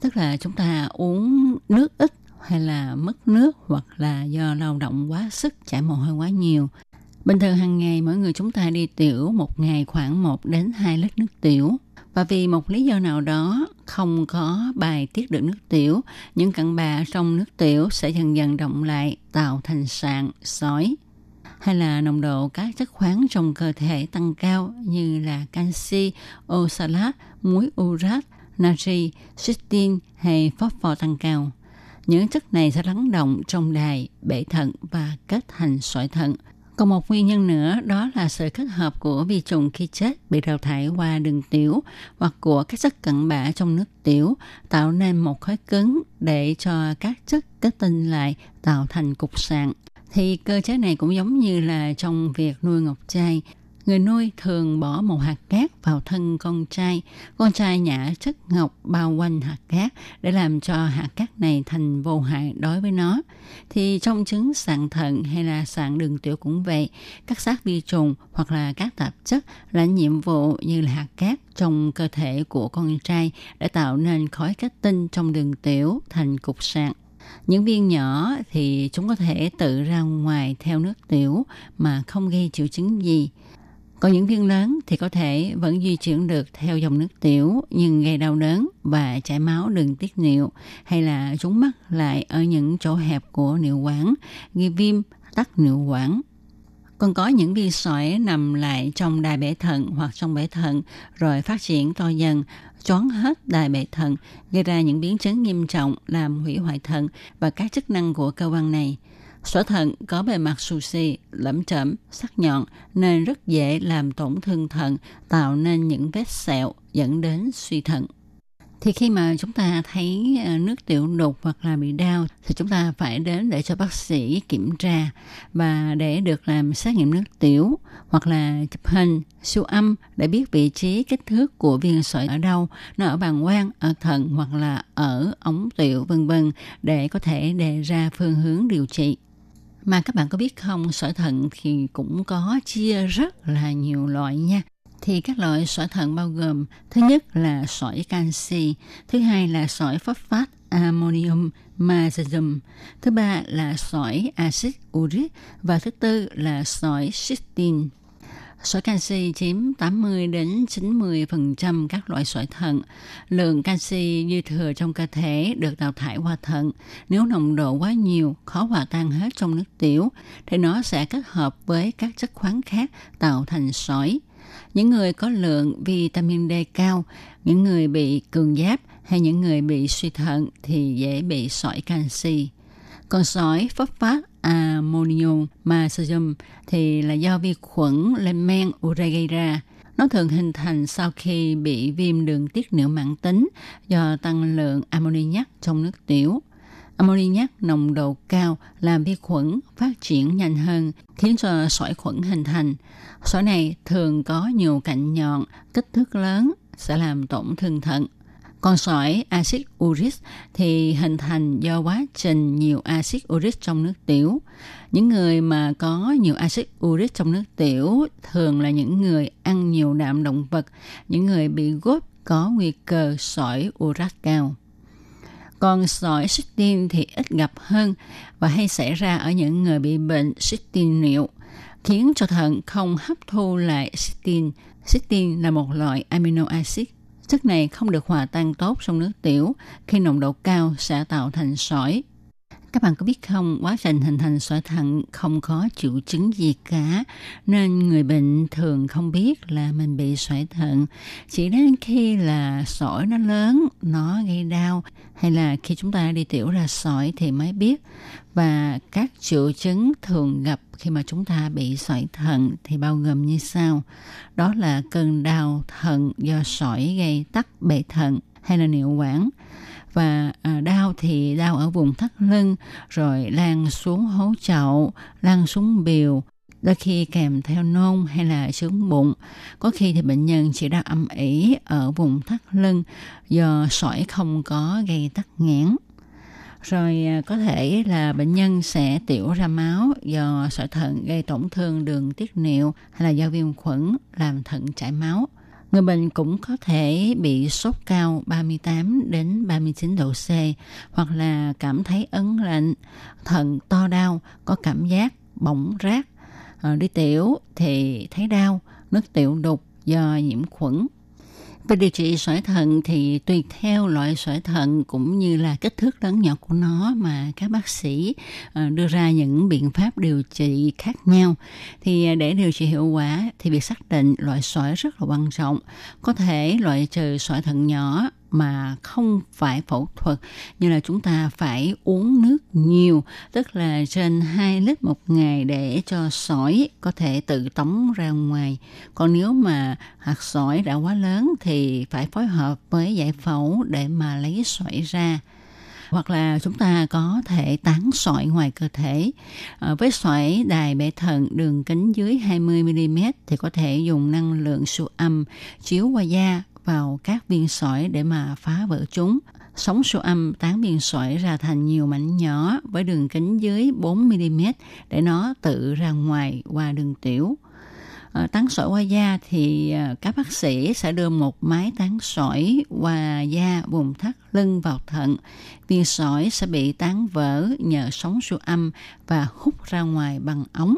tức là chúng ta uống nước ít hay là mất nước hoặc là do lao động quá sức, chảy mồ hôi quá nhiều. Bình thường hàng ngày mỗi người chúng ta đi tiểu một ngày khoảng 1 đến 2 lít nước tiểu. Và vì một lý do nào đó không có bài tiết được nước tiểu, những cặn bã trong nước tiểu sẽ dần dần động lại tạo thành sạn, sỏi. Hay là nồng độ các chất khoáng trong cơ thể tăng cao như là canxi, oxalat, muối urat, natri, cysteine hay phosphor tăng cao. Những chất này sẽ lắng động trong đài, bể thận và kết thành sỏi thận – còn một nguyên nhân nữa đó là sự kết hợp của vi trùng khi chết bị đào thải qua đường tiểu hoặc của các chất cặn bã trong nước tiểu tạo nên một khối cứng để cho các chất kết tinh lại tạo thành cục sạn. Thì cơ chế này cũng giống như là trong việc nuôi ngọc trai Người nuôi thường bỏ một hạt cát vào thân con trai. Con trai nhả chất ngọc bao quanh hạt cát để làm cho hạt cát này thành vô hại đối với nó. Thì trong trứng sạn thận hay là sạn đường tiểu cũng vậy. Các xác vi trùng hoặc là các tạp chất là nhiệm vụ như là hạt cát trong cơ thể của con trai để tạo nên khói kết tinh trong đường tiểu thành cục sạn. Những viên nhỏ thì chúng có thể tự ra ngoài theo nước tiểu mà không gây triệu chứng gì. Còn những viên lớn thì có thể vẫn di chuyển được theo dòng nước tiểu nhưng gây đau đớn và chảy máu đường tiết niệu hay là chúng mắc lại ở những chỗ hẹp của niệu quản, gây viêm, tắc niệu quản. Còn có những viên sỏi nằm lại trong đài bể thận hoặc trong bể thận rồi phát triển to dần, choáng hết đài bể thận, gây ra những biến chứng nghiêm trọng làm hủy hoại thận và các chức năng của cơ quan này – Sỏi thận có bề mặt xù xì, lẫm chẩm, sắc nhọn nên rất dễ làm tổn thương thận, tạo nên những vết sẹo dẫn đến suy thận. Thì khi mà chúng ta thấy ờ, nước tiểu đục hoặc là bị đau thì chúng ta phải đến để cho bác sĩ kiểm tra và để được làm xét nghiệm nước tiểu hoặc là chụp hình, siêu âm để biết vị trí kích thước của viên sỏi ở đâu, nó ở bàng quang, ở thận hoặc là ở ống tiểu vân vân để có thể đề ra phương hướng điều trị. Mà các bạn có biết không, sỏi thận thì cũng có chia rất là nhiều loại nha. Thì các loại sỏi thận bao gồm thứ nhất là sỏi canxi, thứ hai là sỏi phosphat ammonium magnesium, thứ ba là sỏi axit uric và thứ tư là sỏi cystine. Sỏi canxi chiếm 80 đến 90% các loại sỏi thận. Lượng canxi dư thừa trong cơ thể được đào thải qua thận. Nếu nồng độ quá nhiều, khó hòa tan hết trong nước tiểu, thì nó sẽ kết hợp với các chất khoáng khác tạo thành sỏi. Những người có lượng vitamin D cao, những người bị cường giáp hay những người bị suy thận thì dễ bị sỏi canxi. Còn sỏi phosphat ammonium magnesium thì là do vi khuẩn lên men ure gây ra. Nó thường hình thành sau khi bị viêm đường tiết niệu mãn tính do tăng lượng ammoniac trong nước tiểu. Ammoniac nồng độ cao làm vi khuẩn phát triển nhanh hơn, khiến cho sỏi khuẩn hình thành. Sỏi này thường có nhiều cạnh nhọn, kích thước lớn, sẽ làm tổn thương thận. Còn sỏi axit uric thì hình thành do quá trình nhiều axit uric trong nước tiểu. Những người mà có nhiều axit uric trong nước tiểu thường là những người ăn nhiều đạm động vật, những người bị gốt có nguy cơ sỏi uric cao. Còn sỏi cysteine thì ít gặp hơn và hay xảy ra ở những người bị bệnh cysteine niệu, khiến cho thận không hấp thu lại cysteine. Cysteine là một loại amino acid. Chất này không được hòa tan tốt trong nước tiểu, khi nồng độ cao sẽ tạo thành sỏi. Các bạn có biết không, quá trình hình thành sỏi thận không có triệu chứng gì cả, nên người bệnh thường không biết là mình bị sỏi thận. Chỉ đến khi là sỏi nó lớn, nó gây đau, hay là khi chúng ta đi tiểu ra sỏi thì mới biết. Và các triệu chứng thường gặp khi mà chúng ta bị sỏi thận thì bao gồm như sau. Đó là cơn đau thận do sỏi gây tắc bệ thận hay là niệu quản và à, đau thì đau ở vùng thắt lưng, rồi lan xuống hố chậu, lan xuống biểu đôi khi kèm theo nôn hay là sướng bụng. Có khi thì bệnh nhân chỉ đau âm ỉ ở vùng thắt lưng, do sỏi không có gây tắc nghẽn. Rồi à, có thể là bệnh nhân sẽ tiểu ra máu do sỏi thận gây tổn thương đường tiết niệu hay là do viêm khuẩn làm thận chảy máu. Người bệnh cũng có thể bị sốt cao 38 đến 39 độ C hoặc là cảm thấy ấn lạnh, thận to đau, có cảm giác bỏng rát. Ờ, đi tiểu thì thấy đau, nước tiểu đục do nhiễm khuẩn về điều trị sỏi thận thì tùy theo loại sỏi thận cũng như là kích thước lớn nhỏ của nó mà các bác sĩ ờ, đưa ra những biện pháp điều trị khác nhau. Thì ờ, để điều trị hiệu quả thì việc xác định loại sỏi rất là quan trọng. Có thể loại trừ sỏi thận nhỏ mà không phải phẫu thuật như là chúng ta phải uống nước nhiều tức là trên 2 lít một ngày để cho sỏi có thể tự tống ra ngoài còn nếu mà hạt sỏi đã quá lớn thì phải phối hợp với giải phẫu để mà lấy sỏi ra hoặc là chúng ta có thể tán sỏi ngoài cơ thể. À, với sỏi đài bể thận đường kính dưới 20 mm thì có thể dùng năng lượng siêu âm chiếu qua da vào các viên sỏi để mà phá vỡ chúng. Sóng siêu âm tán viên sỏi ra thành nhiều mảnh nhỏ với đường kính dưới 4mm để nó tự ra ngoài qua đường tiểu. Ờ, tán sỏi qua da thì ờ, các bác sĩ sẽ đưa một máy tán sỏi qua da vùng thắt lưng vào thận. Viên sỏi sẽ bị tán vỡ nhờ sóng siêu âm và hút ra ngoài bằng ống.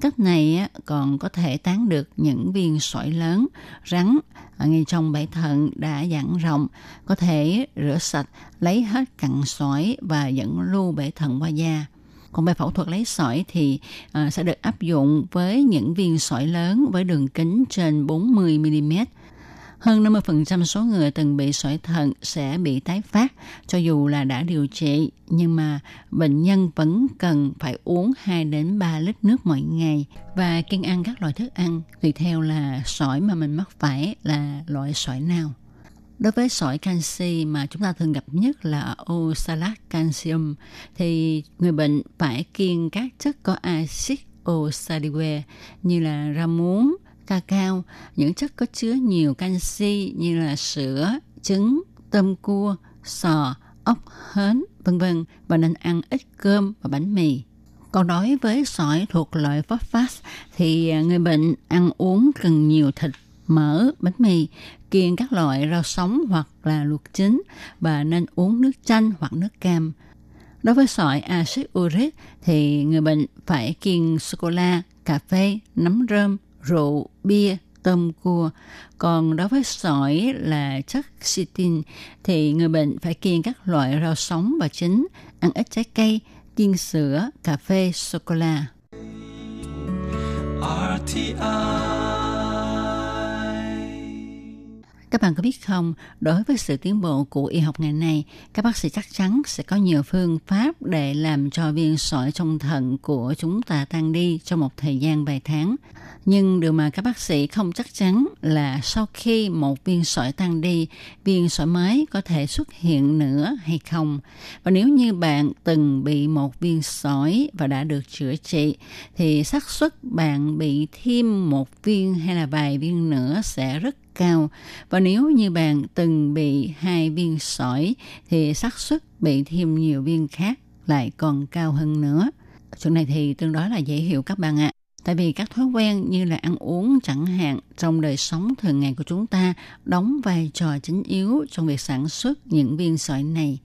Cách này còn có thể tán được những viên sỏi lớn, rắn ngay trong bể thận đã giãn rộng, có thể rửa sạch, lấy hết cặn sỏi và dẫn lưu bể thận qua da. Còn bài phẫu thuật lấy sỏi thì à, sẽ được áp dụng với những viên sỏi lớn với đường kính trên 40 mm hơn 50% số người từng bị sỏi thận sẽ bị tái phát cho dù là đã điều trị, nhưng mà bệnh nhân vẫn cần phải uống 2 đến 3 lít nước mỗi ngày và kiêng ăn các loại thức ăn tùy theo là sỏi mà mình mắc phải là loại sỏi nào. Đối với sỏi canxi mà chúng ta thường gặp nhất là oxalat calcium thì người bệnh phải kiêng các chất có axit oxalique như là rau muống, cacao, những chất có chứa nhiều canxi như là sữa, trứng, tôm cua, sò, ốc hến, vân vân và nên ăn ít cơm và bánh mì. Còn đối với sỏi thuộc loại phosphat thì người bệnh ăn uống cần nhiều thịt, mỡ, bánh mì, kiêng các loại rau sống hoặc là luộc chín và nên uống nước chanh hoặc nước cam. Đối với sỏi axit uric thì người bệnh phải kiêng sô-cô-la, cà phê, nấm rơm, rượu, bia, tôm cua. Còn đối với sỏi là chất chitin thì người bệnh phải kiêng các loại rau sống và chín, ăn ít trái cây, kiêng sữa, cà phê, sô-cô-la. RTI các bạn có biết không, đối với sự tiến bộ của y học ngày nay, các bác sĩ chắc chắn sẽ có nhiều phương pháp để làm cho viên sỏi trong thận của chúng ta tan đi trong một thời gian vài tháng. Nhưng điều mà các bác sĩ không chắc chắn là sau khi một viên sỏi tan đi, viên sỏi mới có thể xuất hiện nữa hay không. Và nếu như bạn từng bị một viên sỏi và đã được chữa trị, thì xác suất bạn bị thêm một viên hay là vài viên nữa sẽ rất cao. Và nếu như bạn từng bị hai viên sỏi, thì xác suất bị thêm nhiều viên khác lại còn cao hơn nữa. Chuyện này thì tương đối là dễ hiểu các bạn ạ. Tại vì các thói quen như là ăn uống chẳng hạn trong đời sống thường ngày của chúng ta đóng vai trò chính yếu trong việc sản xuất những viên sỏi này.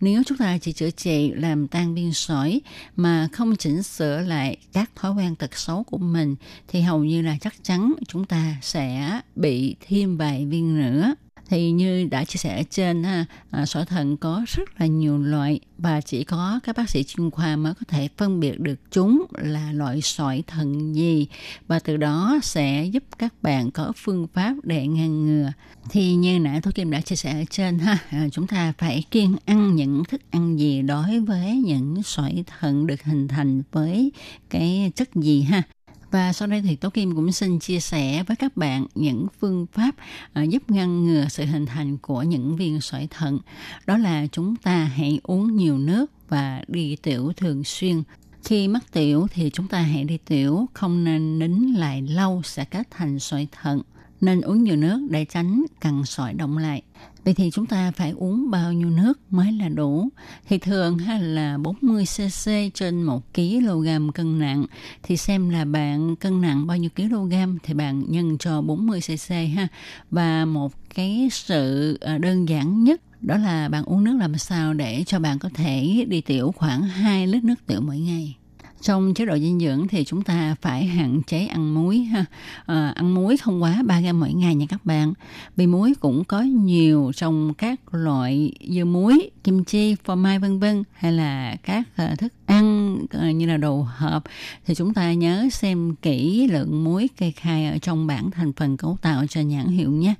Nếu chúng ta chỉ chữa trị làm tan viên sỏi mà không chỉnh sửa lại các thói quen tật xấu của mình, thì hầu như là chắc chắn chúng ta sẽ bị thêm vài viên nữa thì như đã chia sẻ ở trên ha, à, sỏi thận có rất là nhiều loại và chỉ có các bác sĩ chuyên khoa mới có thể phân biệt được chúng là loại sỏi thận gì và từ đó sẽ giúp các bạn có phương pháp để ngăn ngừa. Thì như nãy tôi Kim đã chia sẻ ở trên ha, à, chúng ta phải kiêng ăn những thức ăn gì đối với những sỏi thận được hình thành với cái chất gì ha và sau đây thì Tố Kim cũng xin chia sẻ với các bạn những phương pháp à, giúp ngăn ngừa sự hình thành của những viên sỏi thận. Đó là chúng ta hãy uống nhiều nước và đi tiểu thường xuyên. Khi mắc tiểu thì chúng ta hãy đi tiểu, không nên nín lại lâu sẽ kết thành sỏi thận. Nên uống nhiều nước để tránh cằn sỏi động lại. Vậy thì chúng ta phải uống bao nhiêu nước mới là đủ? Thì thường hay là 40cc trên 1 kg cân nặng. Thì xem là bạn cân nặng bao nhiêu kg thì bạn nhân cho 40cc ha. Và một cái sự ờ, đơn giản nhất đó là bạn uống nước làm sao để cho bạn có thể đi tiểu khoảng 2 lít nước tiểu mỗi ngày trong chế độ dinh dưỡng thì chúng ta phải hạn chế ăn muối ha. À, ăn muối không quá 3 gram mỗi ngày nha các bạn. Vì muối cũng có nhiều trong các loại dưa muối kim chi phô mai vân vân hay là các ờ, thức ăn ờ, như là đồ hộp. Thì chúng ta nhớ xem kỹ lượng muối kê khai ở trong bảng thành phần cấu tạo cho nhãn hiệu nhé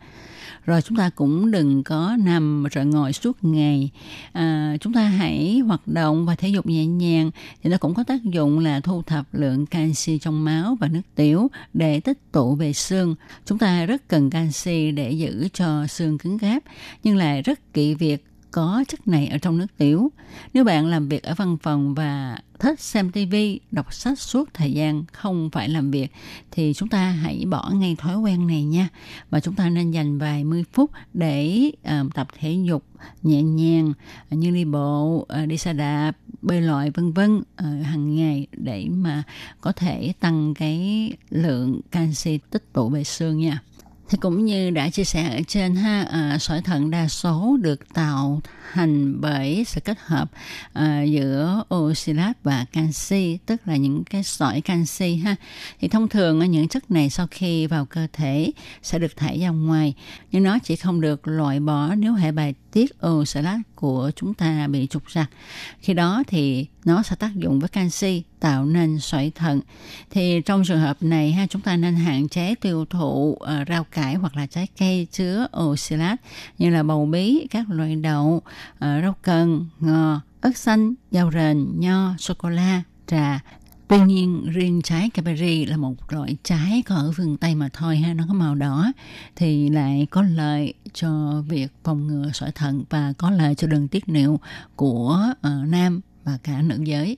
rồi chúng ta cũng đừng có nằm rồi ngồi suốt ngày. À, chúng ta hãy hoạt động và thể dục nhẹ nhàng. Thì nó cũng có tác dụng là thu thập lượng canxi trong máu và nước tiểu để tích tụ về xương. Chúng ta rất cần canxi để giữ cho xương cứng cáp nhưng lại rất kỵ việc có chất này ở trong nước tiểu. Nếu bạn làm việc ở văn phòng và thích xem TV, đọc sách suốt thời gian không phải làm việc thì chúng ta hãy bỏ ngay thói quen này nha. Và chúng ta nên dành vài mươi phút để uh, tập thể dục nhẹ nhàng ờ, như đi bộ, uh, đi xe đạp, bơi lội vân vân uh, hàng ngày để mà có thể tăng cái lượng canxi tích tụ về xương nha thì cũng như đã chia sẻ ở trên ha à, sỏi thận đa số được tạo hành bởi sự kết hợp uh, giữa oxalat và canxi tức là những cái sỏi canxi ha. Thì thông thường những chất này sau khi vào cơ thể sẽ được thải ra ngoài nhưng nó chỉ không được loại bỏ nếu hệ bài tiết oxalat của chúng ta bị trục trặc khi đó thì nó sẽ tác dụng với canxi tạo nên sỏi thận. Thì trong trường hợp này ha chúng ta nên hạn chế tiêu thụ uh, rau cải hoặc là trái cây chứa oxalat như là bầu bí các loại đậu Ờ, rau cần ngò ớt xanh rau rền nho sô cô la trà Tuy nhiên riêng trái Capri là một loại trái có ở phương Tây mà thôi ha, nó có màu đỏ thì lại có lợi cho việc phòng ngừa sỏi thận và có lợi cho đường tiết niệu của uh, nam và cả nữ giới.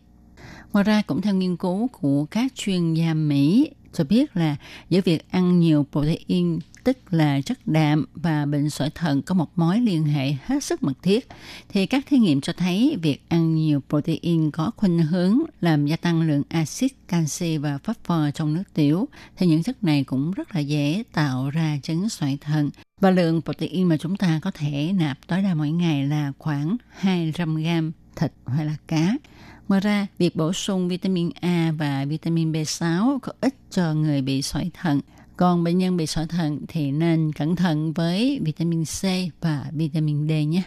Ngoài ra cũng theo nghiên cứu của các chuyên gia Mỹ cho biết là giữa việc ăn nhiều protein tức là chất đạm và bệnh sỏi thận có một mối liên hệ hết sức mật thiết, thì các thí nghiệm cho thấy việc ăn nhiều protein có khuynh hướng làm gia tăng lượng axit, canxi và phosphor trong nước tiểu, thì những chất này cũng rất là dễ tạo ra chứng sỏi thận. Và lượng protein mà chúng ta có thể nạp tối đa mỗi ngày là khoảng 200 gram thịt hoặc là cá. Ngoài ra, việc bổ sung vitamin A và vitamin B6 có ích cho người bị sỏi thận. Còn bệnh nhân bị sỏi thận thì nên cẩn thận với vitamin C và vitamin D nhé.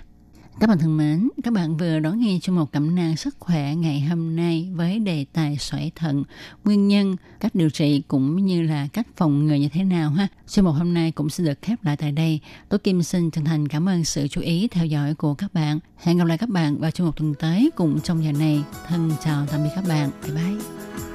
Các bạn thân mến, các bạn vừa đón nghe cho một cẩm nang sức khỏe ngày hôm nay với đề tài sỏi thận, nguyên nhân, cách điều trị cũng như là cách phòng ngừa như thế nào ha. Chương một hôm nay cũng sẽ được khép lại tại đây. Tôi Kim xin chân thành cảm ơn sự chú ý theo dõi của các bạn. Hẹn gặp lại các bạn vào chương một tuần tới cùng trong giờ này. Thân chào tạm biệt các bạn. Bye bye.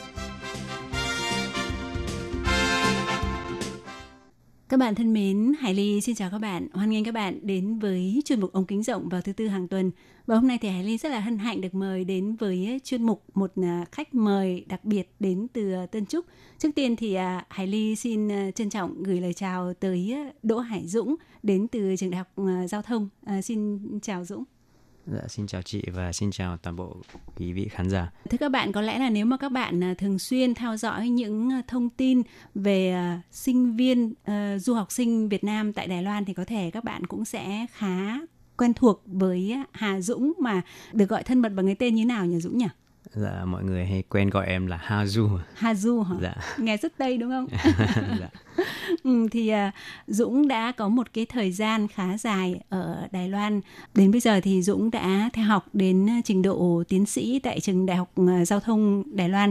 Các bạn thân mến, Hải Ly xin chào các bạn. Hoan nghênh các bạn đến với chuyên mục ống kính rộng vào thứ tư hàng tuần. Và hôm nay thì Hải Ly rất là hân hạnh được mời đến với ờ, chuyên mục một ờ, khách mời đặc biệt đến từ ờ, Tân Trúc. Trước tiên thì Hải Ly xin trân trọng gửi lời chào tới Đỗ Hải Dũng đến từ trường đại học giao thông. À, xin chào Dũng. Dạ, xin chào chị và xin chào toàn bộ quý vị khán giả. Thưa các bạn, có lẽ là nếu mà các bạn à, thường xuyên theo dõi những à, thông tin về uh, sinh viên, uh, du học sinh Việt Nam tại Đài Loan thì có thể các bạn cũng sẽ khá quen thuộc với Hà Dũng mà được gọi thân mật bằng cái tên như nào nhỉ Dũng nhỉ? Dạ, mọi người hay quen gọi em là Hazu. Hazu hả? Dạ. Nghe rất Tây đúng không? (laughs) dạ. (laughs) ừ, thì uh, Dũng đã có một cái thời gian khá dài ở Đài Loan. Đến bây giờ thì Dũng đã theo học đến à, trình độ tiến sĩ tại trường Đại học à, Giao thông Đài Loan.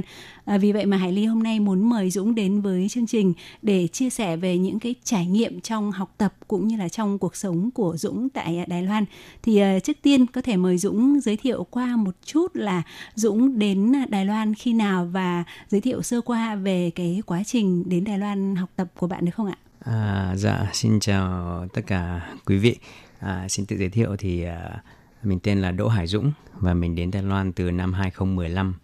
Uh, vì vậy mà Hải Ly hôm nay muốn mời Dũng đến với chương trình để chia sẻ về những cái trải nghiệm trong học tập cũng như là trong cuộc sống của Dũng tại Đài Loan. Thì uh, trước tiên có thể mời Dũng giới thiệu qua một chút là Dũng đến Đài Loan khi nào và giới thiệu sơ qua về cái quá trình đến Đài Loan học tập của bạn được không ạ? À, dạ, xin chào tất cả quý vị. À, xin tự giới thiệu thì à, mình tên là Đỗ Hải Dũng và mình đến Đài Loan từ năm 2015.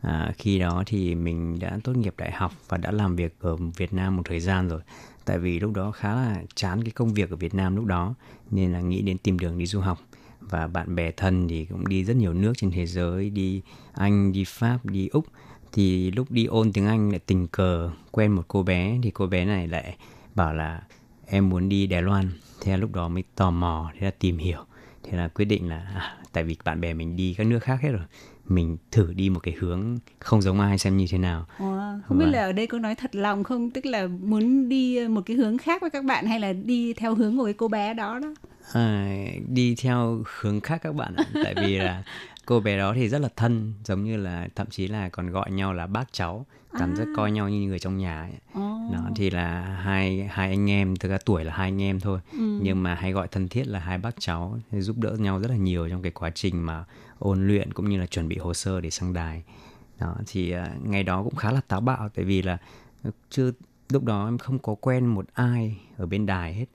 À, khi đó thì mình đã tốt nghiệp đại học và đã làm việc ở Việt Nam một thời gian rồi. Tại vì lúc đó khá là chán cái công việc ở Việt Nam lúc đó nên là nghĩ đến tìm đường đi du học và bạn bè thân thì cũng đi rất nhiều nước trên thế giới đi anh đi pháp đi úc thì lúc đi ôn tiếng anh lại tình cờ quen một cô bé thì cô bé này lại bảo là em muốn đi đài loan thế là lúc đó mới tò mò thế là tìm hiểu thế là quyết định là à, tại vì bạn bè mình đi các nước khác hết rồi mình thử đi một cái hướng không giống ai xem như thế nào. Wow, không biết là ở đây có nói thật lòng không, tức là muốn đi một cái hướng khác với các bạn hay là đi theo hướng của cái cô bé đó đó? À, đi theo hướng khác các bạn ạ, tại vì là (laughs) cô bé đó thì rất là thân, giống như là thậm chí là còn gọi nhau là bác cháu, cảm à. giác coi nhau như người trong nhà ấy. Oh. Đó thì là hai hai anh em, thực ra tuổi là hai anh em thôi, ừ. nhưng mà hay gọi thân thiết là hai bác cháu, giúp đỡ nhau rất là nhiều trong cái quá trình mà ôn luyện cũng như là chuẩn bị hồ sơ để sang đài. Đó thì uh, ngày đó cũng khá là táo bạo, tại vì là chưa lúc đó em không có quen một ai ở bên đài hết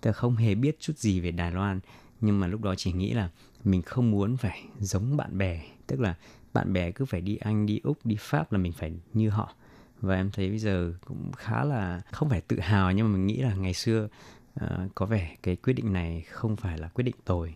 Tớ không hề biết chút gì về Đài Loan nhưng mà lúc đó chỉ nghĩ là mình không muốn phải giống bạn bè tức là bạn bè cứ phải đi Anh đi Úc đi Pháp là mình phải như họ. Và em thấy bây giờ cũng khá là không phải tự hào nhưng mà mình nghĩ là ngày xưa uh, có vẻ cái quyết định này không phải là quyết định tồi.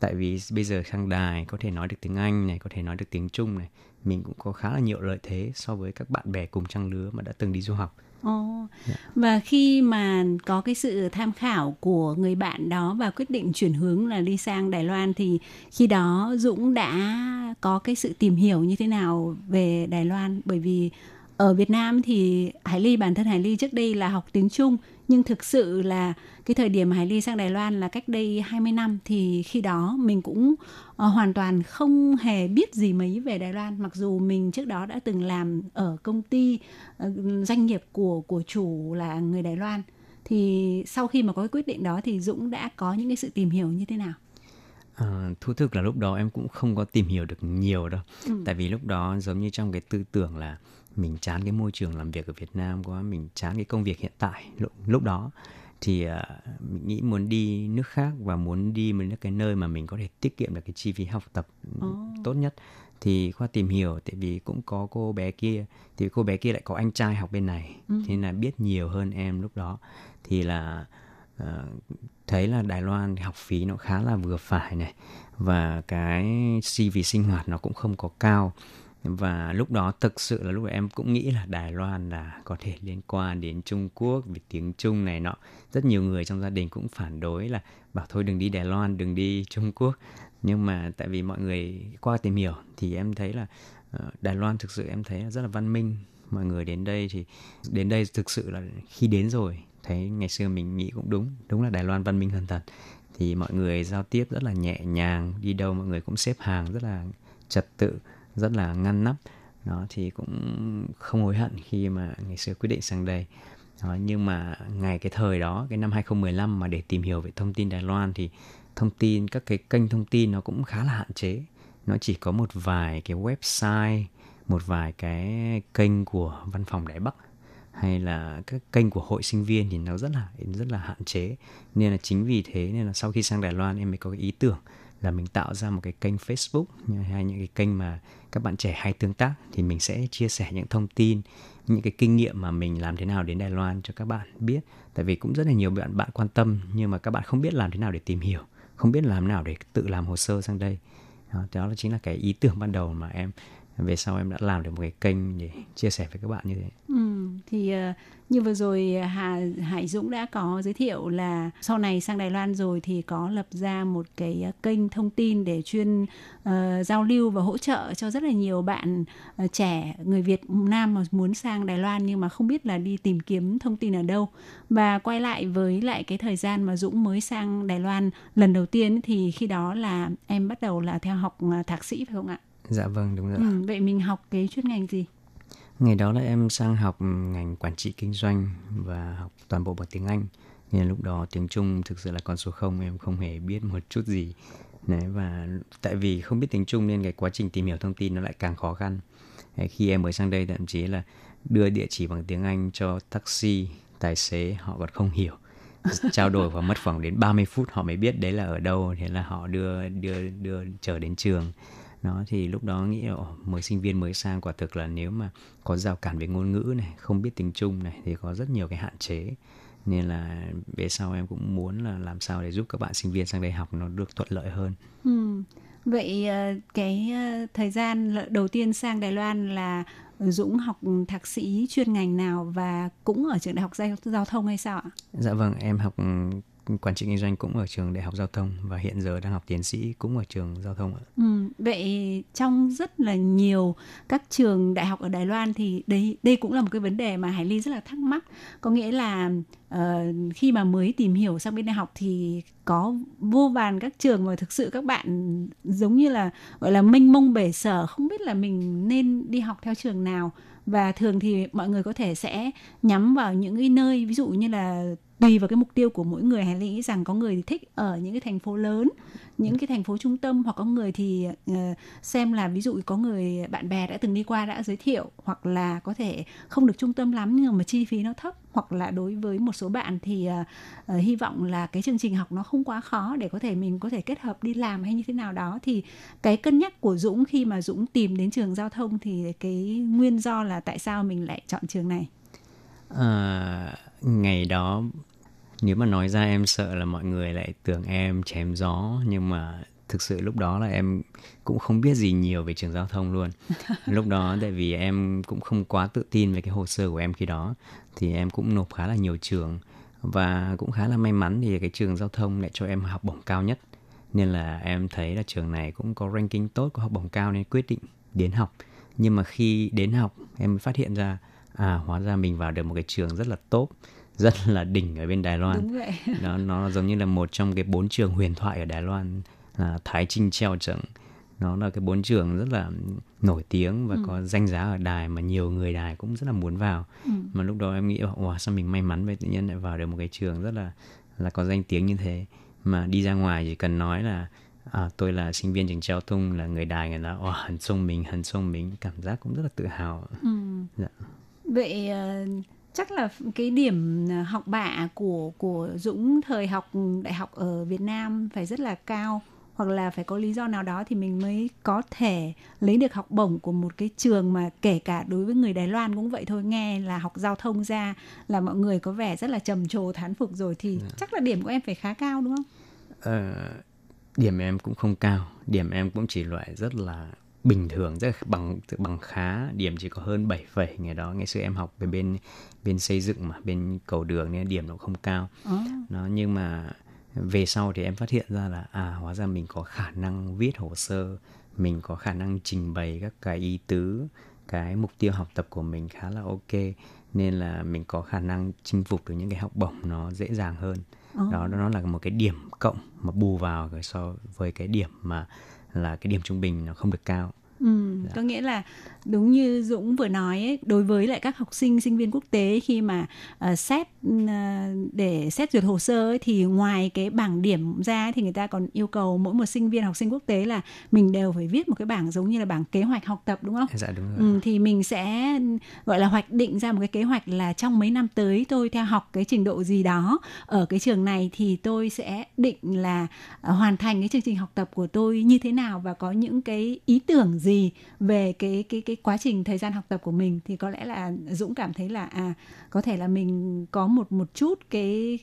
Tại vì bây giờ sang đài có thể nói được tiếng Anh này có thể nói được tiếng Trung này mình cũng có khá là nhiều lợi thế so với các bạn bè cùng trang lứa mà đã từng đi du học. Ồ. Yeah. Và khi mà có cái sự tham khảo của người bạn đó và quyết định chuyển hướng là đi sang Đài Loan thì khi đó Dũng đã có cái sự tìm hiểu như thế nào về Đài Loan bởi vì ở Việt Nam thì Hải Ly bản thân Hải Ly trước đây là học tiếng Trung nhưng thực sự là cái thời điểm Hải Ly sang Đài Loan là cách đây 20 năm thì khi đó mình cũng uh, hoàn toàn không hề biết gì mấy về Đài Loan mặc dù mình trước đó đã từng làm ở công ty uh, doanh nghiệp của của chủ là người Đài Loan thì sau khi mà có cái quyết định đó thì Dũng đã có những cái sự tìm hiểu như thế nào? À, thú thực là lúc đó em cũng không có tìm hiểu được nhiều đâu ừ. tại vì lúc đó giống như trong cái tư tưởng là mình chán cái môi trường làm việc ở Việt Nam quá mình chán cái công việc hiện tại lúc, lúc đó. Thì uh, mình nghĩ muốn đi nước khác và muốn đi một cái nơi mà mình có thể tiết kiệm được cái chi phí học tập oh. tốt nhất. Thì qua tìm hiểu tại vì cũng có cô bé kia thì cô bé kia lại có anh trai học bên này. Ừ. thế nên là biết nhiều hơn em lúc đó. Thì là uh, thấy là Đài Loan học phí nó khá là vừa phải này. Và cái chi phí sinh hoạt nó cũng không có cao và lúc đó thực sự là lúc em cũng nghĩ là Đài Loan là có thể liên quan đến Trung Quốc vì tiếng Trung này nọ. Rất nhiều người trong gia đình cũng phản đối là bảo thôi đừng đi Đài Loan, đừng đi Trung Quốc. Nhưng mà tại vì mọi người qua tìm hiểu thì em thấy là ờ, Đài Loan thực sự em thấy là rất là văn minh. Mọi người đến đây thì, đến đây thực sự là khi đến rồi, thấy ngày xưa mình nghĩ cũng đúng đúng là Đài Loan văn minh hơn thật. Thì mọi người giao tiếp rất là nhẹ nhàng, đi đâu mọi người cũng xếp hàng rất là trật tự rất là ngăn nắp. Đó thì cũng không hối hận khi mà ngày xưa quyết định sang đây. Đó, nhưng mà ngày cái thời đó cái năm 2015 mà để tìm hiểu về thông tin Đài Loan thì thông tin các cái kênh thông tin nó cũng khá là hạn chế. Nó chỉ có một vài cái website một vài cái kênh của văn phòng Đài Bắc hay là các kênh của hội sinh viên thì nó rất là rất là hạn chế. Nên là chính vì thế nên là sau khi sang Đài Loan em mới có cái ý tưởng là mình tạo ra một cái kênh Facebook hay những cái kênh mà các bạn trẻ hay tương tác thì mình sẽ chia sẻ những thông tin những cái kinh nghiệm mà mình làm thế nào đến Đài Loan cho các bạn biết. Tại vì cũng rất là nhiều bạn bạn quan tâm nhưng mà các bạn không biết làm thế nào để tìm hiểu không biết làm nào để tự làm hồ sơ sang đây. Đó, đó chính là cái ý tưởng ban đầu mà em về sau em đã làm được một cái kênh để chia sẻ với các bạn như thế. Ừ, thì ờ, như vừa rồi ờ, Hà Hải Dũng đã có giới thiệu là sau này sang Đài Loan rồi thì có lập ra một cái ờ, kênh thông tin để chuyên uh, giao lưu và hỗ trợ cho rất là nhiều bạn uh, trẻ người Việt Nam mà muốn sang Đài Loan nhưng mà không biết là đi tìm kiếm thông tin ở đâu. Và quay lại với lại cái thời gian mà Dũng mới sang Đài Loan lần đầu tiên thì khi đó là em bắt đầu là theo học thạc sĩ phải không ạ? Dạ vâng đúng rồi. Ừ, vậy mình học cái chuyên ngành gì? Ngày đó là em sang học ngành quản trị kinh doanh và học toàn bộ bằng tiếng Anh. Nên lúc đó tiếng Trung thực sự là con số không em không hề biết một chút gì. Đấy, và tại vì không biết tiếng Trung nên cái quá trình tìm hiểu thông tin nó lại càng khó khăn. Đấy, khi em mới sang đây thậm chí là đưa địa chỉ bằng tiếng Anh cho taxi, tài xế họ còn không hiểu trao đổi và mất khoảng đến 30 phút họ mới biết đấy là ở đâu thế là họ đưa đưa đưa trở đến trường nó thì lúc đó nghĩ là mới sinh viên mới sang quả thực là nếu mà có rào cản về ngôn ngữ này không biết tiếng trung này thì có rất nhiều cái hạn chế nên là về sau em cũng muốn là làm sao để giúp các bạn sinh viên sang đây học nó được thuận lợi hơn. Ừ. Vậy ờ, cái ờ, thời gian đầu tiên sang Đài Loan là Dũng học thạc sĩ chuyên ngành nào và cũng ở trường đại học giao, giao thông hay sao ạ? Dạ vâng, em học quản trị kinh doanh cũng ở trường đại học giao thông và hiện giờ đang học tiến sĩ cũng ở trường giao thông ạ. Ừ, vậy trong rất là nhiều các trường đại học ở Đài Loan thì đây đây cũng là một cái vấn đề mà Hải Ly rất là thắc mắc. Có nghĩa là uh, khi mà mới tìm hiểu sang bên đại học thì có vô vàn các trường mà thực sự các bạn giống như là gọi là mênh mông bể sở không biết là mình nên đi học theo trường nào và thường thì mọi người có thể sẽ nhắm vào những cái nơi ví dụ như là tùy vào cái mục tiêu của mỗi người hãy nghĩ rằng có người thì thích ở những cái thành phố lớn những cái thành phố trung tâm hoặc có người thì uh, xem là ví dụ có người bạn bè đã từng đi qua đã giới thiệu hoặc là có thể không được trung tâm lắm nhưng mà chi phí nó thấp hoặc là đối với một số bạn thì uh, uh, hy vọng là cái chương trình học nó không quá khó để có thể mình có thể kết hợp đi làm hay như thế nào đó. Thì cái cân nhắc của Dũng khi mà Dũng tìm đến trường giao thông thì cái nguyên do là tại sao mình lại chọn trường này? À, ngày đó nếu mà nói ra em sợ là mọi người lại tưởng em chém gió nhưng mà thực sự lúc đó là em cũng không biết gì nhiều về trường giao thông luôn. (laughs) Lúc đó tại vì em cũng không quá tự tin về cái hồ sơ của em khi đó thì em cũng nộp khá là nhiều trường. Và cũng khá là may mắn thì cái trường giao thông lại cho em học bổng cao nhất. Nên là em thấy là trường này cũng có ranking tốt có học bổng cao nên quyết định đến học. Nhưng mà khi đến học em phát hiện ra à hóa ra mình vào được một cái trường rất là tốt rất là đỉnh ở bên Đài Loan. Đúng vậy. (laughs) Nó nó giống như là một trong cái bốn trường huyền thoại ở Đài Loan là Thái Trinh Treo Trận. Nó là cái bốn trường rất là nổi tiếng và ừ. có danh giá ở đài mà nhiều người đài cũng rất là muốn vào. Ừ. Mà lúc đó em nghĩ wow sao mình may mắn vậy tự nhiên lại vào được một cái trường rất là là có danh tiếng như thế mà đi ra ngoài chỉ cần nói là à, tôi là sinh viên trường treo tung là người đài người ta wow hẳn sông mình hẳn sông mình cảm giác cũng rất là tự hào. Ừ. Dạ. Vậy uh chắc là cái điểm à, học bạ của của Dũng thời học đại học ở Việt Nam phải rất là cao hoặc là phải có lý do nào đó thì mình mới có thể lấy được học bổng của một cái trường mà kể cả đối với người Đài Loan cũng vậy thôi nghe là học giao thông ra là mọi người có vẻ rất là trầm trồ thán phục rồi thì yeah. Dạ. chắc là điểm của em phải khá cao đúng không? Ờ, điểm em cũng không cao điểm em cũng chỉ loại rất là bình thường rất bằng bằng khá điểm chỉ có hơn 7 phẩy ngày đó ngày xưa em học về bên bên xây dựng mà bên cầu đường nên điểm nó không cao à. nó nhưng mà về sau thì em phát hiện ra là à hóa ra mình có khả năng viết hồ sơ mình có khả năng trình bày các cái ý tứ cái mục tiêu học tập của mình khá là ok nên là mình có khả năng chinh phục được những cái học bổng nó dễ dàng hơn Ồ. đó nó là một cái điểm cộng mà bù vào so với cái điểm mà là cái điểm trung bình nó không được cao. Ừ, Dạ. có nghĩa là đúng như Dũng vừa nói ấy, đối với lại các học sinh sinh viên quốc tế khi mà ờ, xét ờ, để xét duyệt hồ sơ ấy, thì ngoài cái bảng điểm ra thì người ta còn yêu cầu mỗi một sinh viên học sinh quốc tế là mình đều phải viết một cái bảng giống như là bảng kế hoạch học tập đúng không? dạ đúng rồi Ừ, thì mình sẽ gọi là hoạch định ra một cái kế hoạch là trong mấy năm tới tôi theo học cái trình độ gì đó ở cái trường này thì tôi sẽ định là ờ, hoàn thành cái chương trình học tập của tôi như thế nào và có những cái ý tưởng gì về cái cái cái quá trình thời gian học tập của mình thì có lẽ là Dũng cảm thấy là à có thể là mình có một một chút cái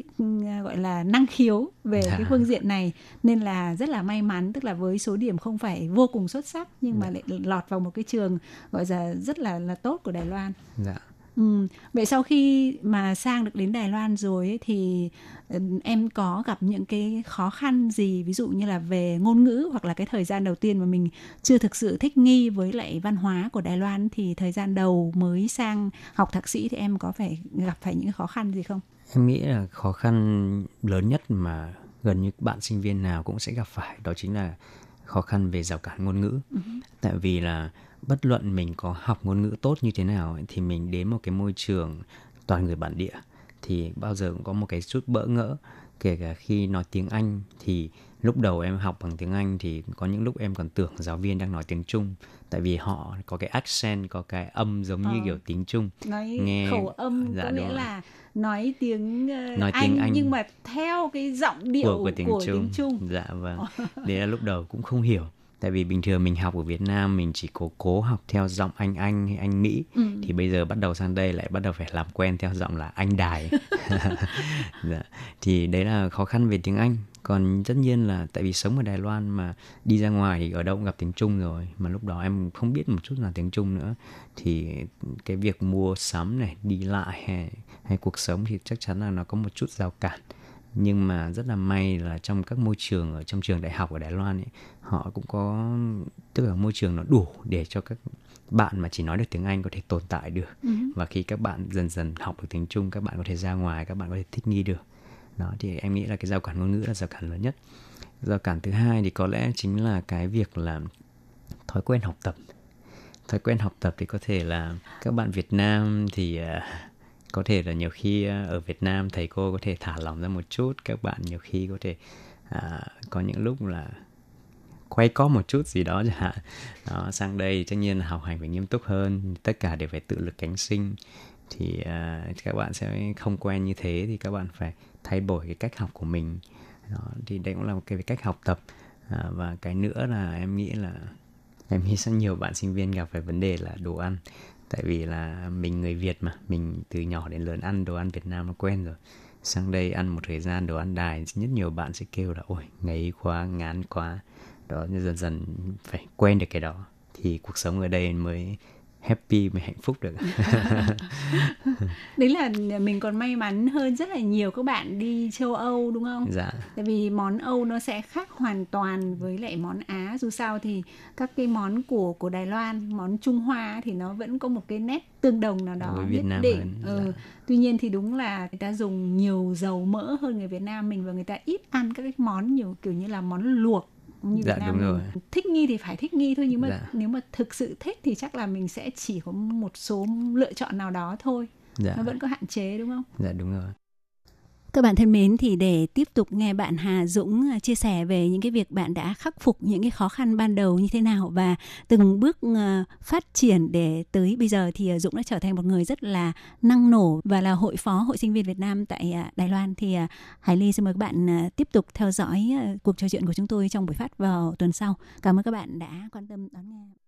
gọi là năng khiếu về Dạ. cái phương diện này nên là rất là may mắn tức là với số điểm không phải vô cùng xuất sắc nhưng mà lại lọt vào một cái trường gọi là rất là là tốt của Đài Loan. dạ Ừ. Vậy sau khi mà sang được đến Đài Loan rồi ấy, thì ừ, em có gặp những cái khó khăn gì ví dụ như là về ngôn ngữ hoặc là cái thời gian đầu tiên mà mình chưa thực sự thích nghi với lại văn hóa của Đài Loan thì thời gian đầu mới sang học thạc sĩ thì em có phải gặp phải những khó khăn gì không? Em nghĩ là khó khăn lớn nhất mà gần như bạn sinh viên nào cũng sẽ gặp phải đó chính là khó khăn về rào cản ngôn ngữ. Tại vì là bất luận mình có học ngôn ngữ tốt như thế nào ấy, thì mình đến một cái môi trường toàn người bản địa thì bao giờ cũng có một cái chút bỡ ngỡ kể cả khi nói tiếng Anh thì lúc đầu em học bằng tiếng Anh thì có những lúc em còn tưởng giáo viên đang nói tiếng Trung tại vì họ có cái accent có cái âm giống như Ờ. kiểu tiếng Trung Nói Nghe- khẩu âm dạ, có nghĩa rồi. là nói tiếng ờ, Nói Anh, tiếng Anh. nhưng mà theo cái giọng điệu của, của tiếng của Trung. tiếng Trung. Dạ vâng. Đấy là lúc đầu cũng không hiểu. Tại vì bình thường mình học ở Việt Nam mình chỉ cố cố học theo giọng Anh Anh hay Anh Mỹ Ừ. thì bây giờ bắt đầu sang đây lại bắt đầu phải làm quen theo giọng là Anh Đài. (laughs) (laughs) dạ. Thì đấy là khó khăn về tiếng Anh. Còn tất nhiên là tại vì sống ở Đài Loan mà đi ra ngoài thì ở đâu cũng gặp tiếng Trung rồi mà lúc đó em không biết một chút là tiếng Trung nữa thì cái việc mua sắm này đi lại hay, hay cuộc sống thì chắc chắn là nó có một chút rào cản nhưng mà rất là may là trong các môi trường ở trong trường đại học ở Đài Loan ấy, họ cũng có tức là môi trường nó đủ để cho các bạn mà chỉ nói được tiếng Anh có thể tồn tại được. Ừ. và khi các bạn dần dần học được tiếng Trung các bạn có thể ra ngoài các bạn có thể thích nghi được. Đó thì em nghĩ là cái rào cản ngôn ngữ là rào cản lớn nhất. Rào cản thứ hai thì có lẽ chính là cái việc là thói quen học tập. Thói quen học tập thì có thể là các bạn Việt Nam thì à, có thể là nhiều khi à, ở Việt Nam thầy cô có thể thả lỏng ra một chút các bạn nhiều khi có thể à, có những lúc là quay có một chút gì đó chẳng hạn. Đó, sang đây tất nhiên là học hành phải nghiêm túc hơn tất cả đều phải tự lực cánh sinh. Thì à, các bạn sẽ không quen như thế thì các bạn phải thay đổi cái cách học của mình. Đó, thì đây cũng là một cái cách học tập. À, và cái nữa là em nghĩ là em nghĩ rất nhiều bạn sinh viên gặp phải vấn đề là đồ ăn tại vì là mình người Việt mà, mình từ nhỏ đến lớn ăn đồ ăn Việt Nam nó quen rồi. Sang đây ăn một thời gian đồ ăn đài, rất nhiều bạn sẽ kêu là, ôi, ngấy quá, ngán quá. Đó, dần dần phải quen được cái đó. Thì cuộc sống ở đây mới happy mới hạnh phúc được (laughs) Đấy là mình còn may mắn hơn rất là nhiều các bạn đi châu Âu đúng không? dạ Tại vì món Âu nó sẽ khác hoàn toàn với lại món Á. Dù sao thì các cái món của của Đài Loan, món Trung Hoa thì nó vẫn có một cái nét tương đồng nào đó Với Việt nhất Nam định. hơn, Ừ. dạ. Tuy nhiên thì đúng là người ta dùng nhiều dầu mỡ hơn người Việt Nam mình và người ta ít ăn các cái món nhiều kiểu như là món luộc như Dạ, Việt Nam đúng rồi. thích nghi thì phải thích nghi thôi nhưng mà Dạ. nếu mà thực sự thích thì chắc là mình sẽ chỉ có một số lựa chọn nào đó thôi dạ nó vẫn có hạn chế đúng không dạ đúng rồi các bạn thân mến, thì để tiếp tục nghe bạn Hà Dũng à, chia sẻ về những cái việc bạn đã khắc phục những cái khó khăn ban đầu như thế nào và từng bước à, phát triển để tới bây giờ thì à, Dũng đã trở thành một người rất là năng nổ và là hội phó hội sinh viên Việt Nam tại Đài Loan thì Hải Ly xin mời các bạn tiếp tục theo dõi cuộc trò chuyện của chúng tôi trong buổi phát vào tuần sau. Cảm ơn các bạn đã quan tâm đón nghe.